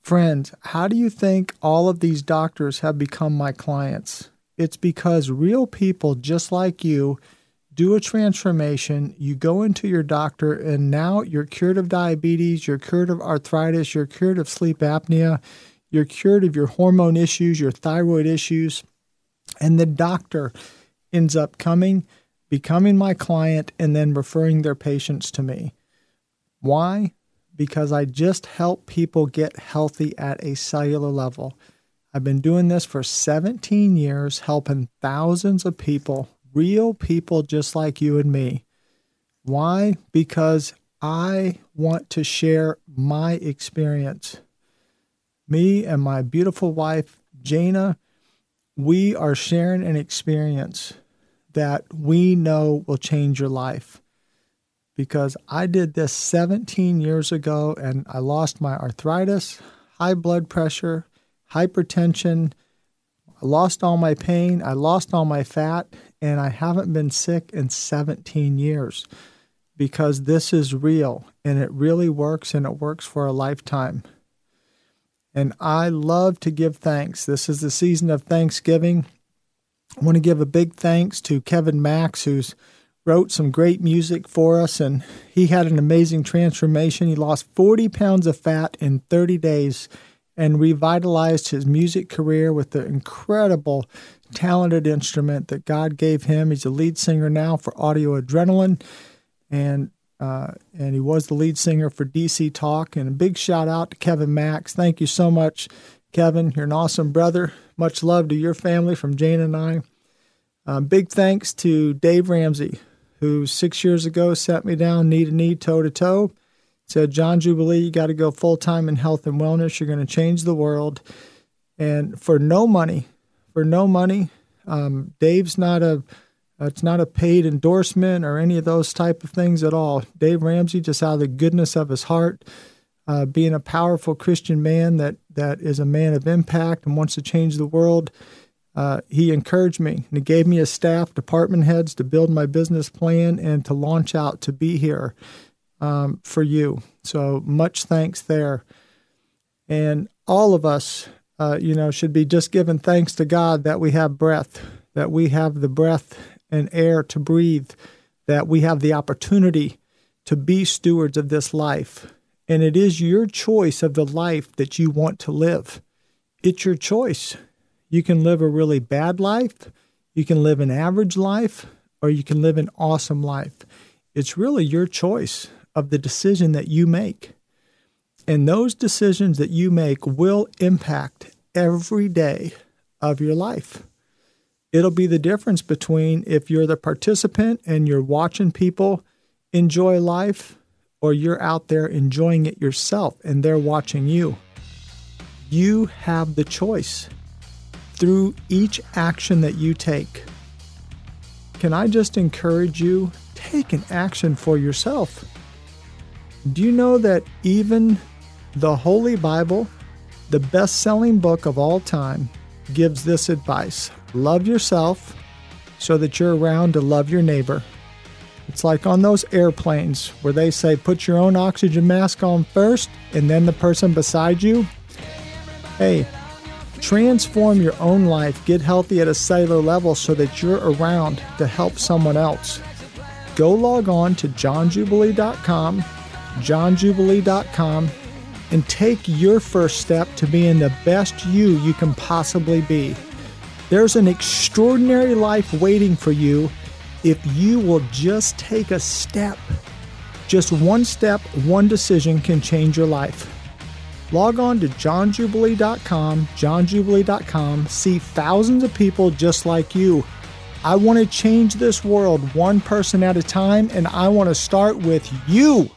Friends, how do you think all of these doctors have become my clients? It's because real people just like you do a transformation, you go into your doctor, and now you're cured of diabetes, you're cured of arthritis, you're cured of sleep apnea, you're cured of your hormone issues, your thyroid issues, and the doctor ends up coming, becoming my client, and then referring their patients to me. Why? Because I just help people get healthy at a cellular level. I've been doing this for 17 years, helping thousands of people real people just like you and me. Why? Because I want to share my experience. Me and my beautiful wife, Jana, we are sharing an experience that we know will change your life. Because I did this 17 years ago and I lost my arthritis, high blood pressure, hypertension, I lost all my pain, I lost all my fat, and I haven't been sick in 17 years because this is real and it really works and it works for a lifetime. And I love to give thanks. This is the season of Thanksgiving. I want to give a big thanks to Kevin Max, who's wrote some great music for us, and he had an amazing transformation. He lost 40 pounds of fat in 30 days and revitalized his music career with the incredible, talented instrument that God gave him. He's a lead singer now for Audio Adrenaline, and uh, and he was the lead singer for DC Talk. And a big shout out to Kevin Max. Thank you so much, Kevin. You're an awesome brother. Much love to your family from Jane and I. Uh, big thanks to Dave Ramsey, who six years ago sat me down knee to knee, toe to toe said, John Jubilee, you got to go full time in health and wellness. You're going to change the world. And for no money, for no money, um, Dave's not a it's not a paid endorsement or any of those type of things at all. Dave Ramsey, just out of the goodness of his heart, uh, being a powerful Christian man that that is a man of impact and wants to change the world. Uh, he encouraged me and he gave me a staff, department heads to build my business plan and to launch out to be here um, for you. So much thanks there. And all of us, uh, you know, should be just giving thanks to God that we have breath, that we have the breath and air to breathe, that we have the opportunity to be stewards of this life. And it is your choice of the life that you want to live. It's your choice. You can live a really bad life, you can live an average life, or you can live an awesome life. It's really your choice of the decision that you make. And those decisions that you make will impact every day of your life. It'll be the difference between if you're the participant and you're watching people enjoy life or you're out there enjoying it yourself and they're watching you. You have the choice through each action that you take. Can I just encourage you? Take an action for yourself. Do you know that even the Holy Bible, the best selling book of all time, gives this advice love yourself so that you're around to love your neighbor? It's like on those airplanes where they say put your own oxygen mask on first and then the person beside you. Hey, transform your own life, get healthy at a cellular level so that you're around to help someone else. Go log on to johnjubilee.com johnjubilee.com, and take your first step to being the best you you can possibly be. There's an extraordinary life waiting for you if you will just take a step. Just one step, one decision can change your life. Log on to johnjubilee.com, johnjubilee.com, see thousands of people just like you. I want to change this world one person at a time, and I want to start with you.